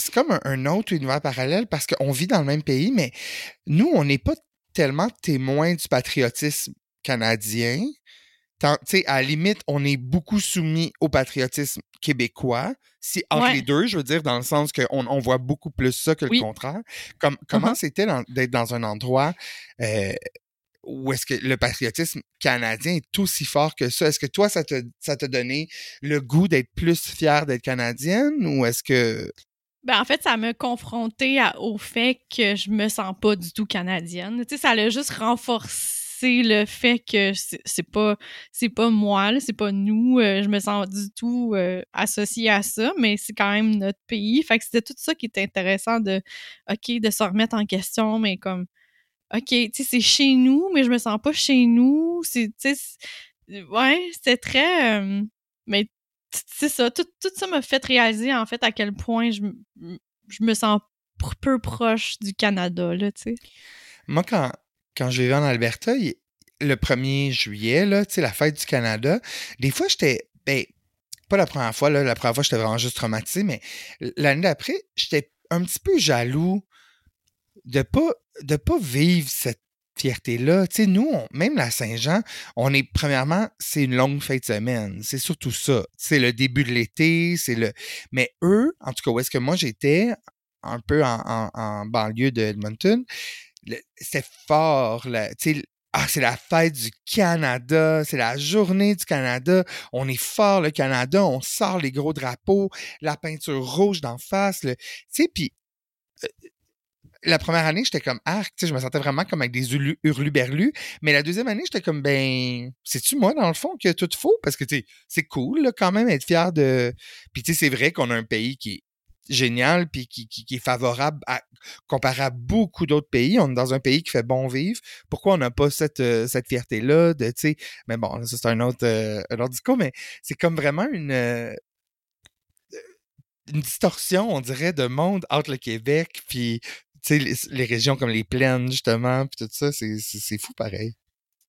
c'est comme un, autre univers parallèle parce qu'on vit dans le même pays, mais nous, on n'est pas tellement témoins du patriotisme canadien. à la limite, on est beaucoup soumis au patriotisme québécois. Si entre les deux, je veux dire, dans le sens qu'on on voit beaucoup plus ça que le contraire. Comme, comment uh-huh. c'était d'être dans un endroit euh, où est-ce que le patriotisme canadien est aussi fort que ça? Est-ce que toi, ça te, ça t'a donné le goût d'être plus fier d'être canadienne ou est-ce que ben, en fait, ça m'a confronté au fait que je me sens pas du tout canadienne. Tu sais, ça l'a juste renforcé le fait que c'est pas c'est pas moi, c'est pas nous. Euh, je me sens du tout euh, associée à ça, mais c'est quand même notre pays. Fait que c'était tout ça qui était intéressant de OK, de se remettre en question, mais comme OK, tu sais, c'est chez nous, mais je me sens pas chez nous. C'est, tu sais, ouais, c'était très. Euh, mais c'est ça, tout, ça m'a fait réaliser en fait à quel point je, je me sens peu proche du Canada, là, tu sais. Moi, quand, quand je vivais en Alberta, le 1er juillet, là, tu sais, la fête du Canada, des fois, j'étais, ben, pas la première fois, là, la première fois, j'étais vraiment juste traumatisé, mais l'année d'après, j'étais un petit peu jaloux de pas, de pas vivre cette fierté-là. Tu sais, nous, même la Saint-Jean, on est, premièrement, c'est une longue fête de semaine. C'est surtout ça. C'est le début de l'été, c'est le... Mais eux, en tout cas, où est-ce que moi j'étais, un peu en, banlieue de Edmonton, c'est fort. Tu sais, ah, c'est la fête du Canada, c'est la journée du Canada. On est fort, le Canada, on sort les gros drapeaux, la peinture rouge d'en face. Tu sais, puis la première année, j'étais comme arc, sais, je me sentais vraiment comme avec des hurluberlus. Mais la deuxième année, j'étais comme, ben, c'est-tu moi, dans le fond, que tout faux? Parce que, c'est cool, là, quand même, être fier de. Puis, tu sais, c'est vrai qu'on a un pays qui est génial puis qui, qui, qui est favorable à, comparé à beaucoup d'autres pays. On est dans un pays qui fait bon vivre. Pourquoi on n'a pas cette, euh, cette fierté-là de, tu sais, mais bon, ça c'est un autre, euh, un autre discours, mais c'est comme vraiment une, euh, une distorsion, on dirait, de monde entre le Québec puis, les, les régions comme les plaines, justement, puis tout ça, c'est, fou pareil.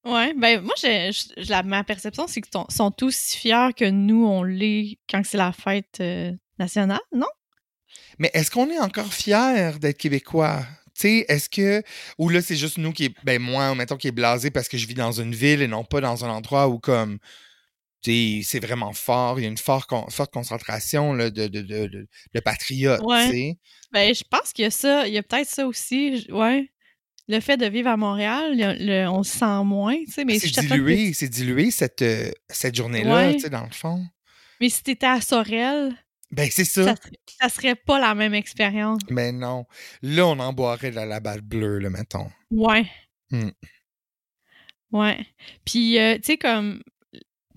Ouais, ben moi, je- la, ma perception, c'est qu'ils sont- tous si fiers que nous, on l'est quand c'est la fête euh, nationale, non? Mais est-ce qu'on est encore fiers d'être québécois? Tu sais, est-ce que. Ou là, c'est juste nous qui. Ben, moi, mettons, qui est blasé parce que je vis dans une ville et non pas dans un endroit où, comme. C'est vraiment fort. Il y a une forte, con- forte concentration là, de, de, de, de, patriotes, Ouais. tu sais. Ben, je pense qu'il y a ça, il y a peut-être ça aussi, ouais. Le fait de vivre à Montréal, le- le- on se sent moins, tu sais, mais je C'est que- dilué, c'est dilué cette, euh, cette journée-là, Ouais. tu sais, dans le fond. mais si t'étais à Sorel, Ben, c'est ça ça. serait, ça serait pas la même expérience. Mais non. Là, on en boirait de la balle bleue, là, mettons. Ouais. Hmm. Ouais. Puis, euh, tu sais, comme,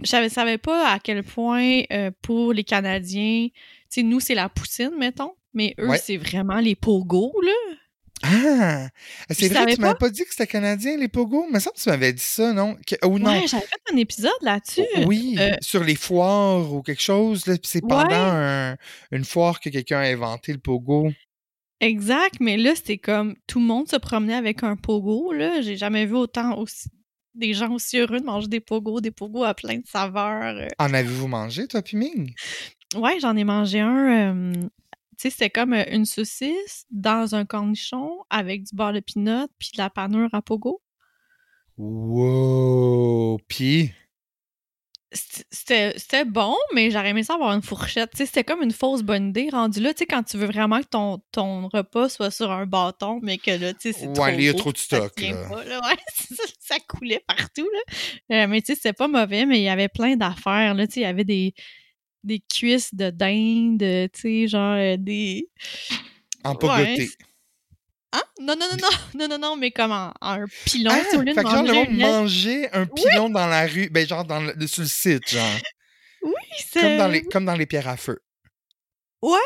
je savais, savais pas à quel point euh, pour les Canadiens, tu sais, nous, c'est la poutine, mettons, mais eux, Ouais. c'est vraiment les pogos, là. Ah! C'est Je vrai, tu m'avais pas dit que c'était canadien, les pogos? Mais ça, tu m'avais dit ça, non? Que- non? Ouais, j'avais fait un épisode là-dessus. Oui, Euh, sur les foires ou quelque chose. Là, puis c'est Ouais. pendant un- une foire que quelqu'un a inventé le pogo. Exact, mais là, c'était comme tout le monde se promenait avec un pogo, là. J'ai jamais vu autant aussi des gens aussi heureux de manger des pogos, des pogos à plein de saveurs. euh. En avez-vous mangé, toi, puis Ming? Ouais, j'en ai mangé un. euh, tu sais, c'était comme euh, une saucisse dans un cornichon avec du beurre de pinot puis de la panure à pogo. Wow! Puis, C'était- bon, mais j'aurais aimé ça avoir une fourchette. C'était comme une fausse bonne idée rendue là. Tu sais, quand tu veux vraiment que ton, ton repas soit sur un bâton, mais que là, tu sais, c'est Ouais, trop il y a gros, trop de stock, tient là. pas, là. Ouais, ça, ça coulait partout, là. Euh, mais tu sais, c'était pas mauvais, mais il y avait plein d'affaires, il y avait des, des cuisses de dinde, tu sais, genre euh, des... en Ouais, Hein? Non, non, non, non, non, non, non, mais comme en, en un pilon, Ah! tu sais, au lieu de Fait que genre, le manger monde mangeait un pilon dans la rue, ben genre dans le- sur le site, genre. c'est- Comme dans, les, comme dans les pierres à feu. Ouais.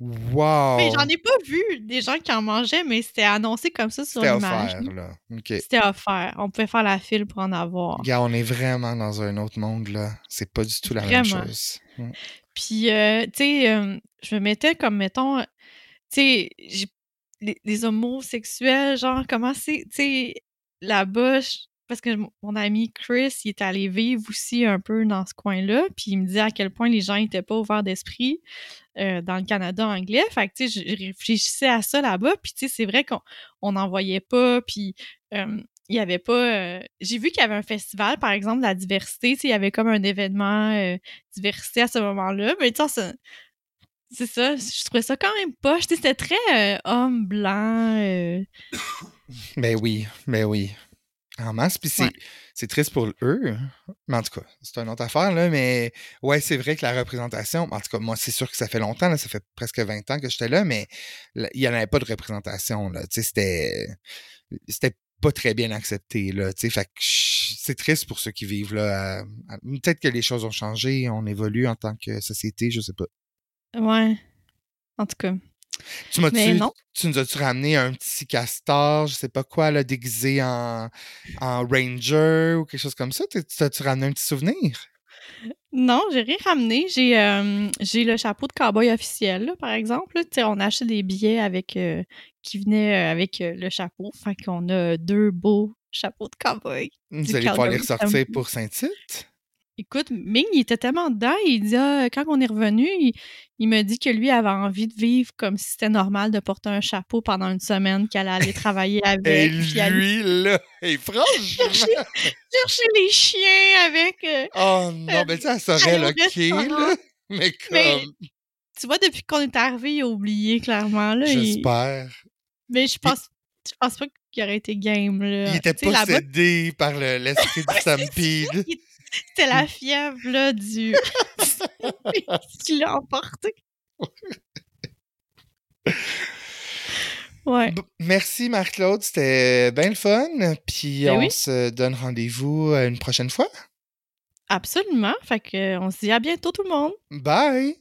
Wow! Mais j'en ai pas vu des gens qui en mangeaient, mais c'était annoncé comme ça sur C'était l'image. offert, là. C'était offert. On pouvait faire la file pour en avoir. Gars, on est vraiment dans un autre monde, là. C'est pas du tout la même chose. Mm. Puis, euh, tu sais, euh, je me mettais comme, mettons, tu sais, j'ai- les, homosexuels, genre, comment c'est, tu sais, là-bas, parce que mon- ami Chris, il est allé vivre aussi un peu dans ce coin-là, puis il me disait à quel point les gens étaient pas ouverts d'esprit euh, dans le Canada anglais. Fait que, tu sais, je, réfléchissais à ça là-bas, puis tu sais, c'est vrai qu'on on n'en voyait pas, puis il y avait pas... euh, J'ai vu qu'il y avait un festival, par exemple, de la diversité, tu sais, il y avait comme un événement euh, diversité à ce moment-là, mais tu sais, c'est ça, je trouvais ça quand même sais, C'était très euh, homme blanc. euh, Ben oui, ben oui. En masse. Puis c'est, Ouais. triste pour eux. Mais en tout cas, c'est une autre affaire, là. Mais ouais, c'est vrai que la représentation. En tout cas, moi, c'est sûr que ça fait longtemps, là. Ça fait presque 20 ans que j'étais là, mais il n'y en avait pas de représentation, là. Tu sais, c'était. C'était pas très bien accepté, là. Tu sais, fait c'est triste pour ceux qui vivent là. Peut-être que les choses ont changé, on évolue en tant que société, je sais pas. Ouais. En tout cas. Tu Mais non. tu nous as-tu ramené un petit castor, je sais pas quoi, là, déguisé en, en ranger ou quelque chose comme ça? T'es- T'as-tu ramené un petit souvenir? Non, j'ai rien ramené. J'ai euh, j'ai le chapeau de cowboy officiel, là, par exemple. Tu on a acheté des billets avec euh, qui venaient euh, avec euh, le chapeau. Fait qu'on a deux beaux chapeaux de cowboy. Vous allez pouvoir les ressortir pour Saint-Tite? Écoute, Ming, il était tellement dedans, il dit, ah, quand on est revenu, il, il me dit que lui avait envie de vivre comme si c'était normal de porter un chapeau pendant une semaine, qu'elle allait travailler Et avec, aller lui, là, et franchement... chercher, chercher les chiens avec. euh, Oh non, tu sais, elle saurait aller au le quai, là. Mais comme, Mais tu vois, depuis qu'on est arrivé, il a oublié clairement. Il- j'espère. Mais je pense, je pense pas qu'il aurait été game. Là. Il était possédé par le- l'esprit du stampede. C'était la fièvre là, du. qui l'a emporté. Ouais. Merci Marc-Claude, c'était bien le fun. Puis Ben on oui. se donne rendez-vous euh, une prochaine fois. Absolument. Fait que, euh, on se dit à bientôt tout le monde. Bye!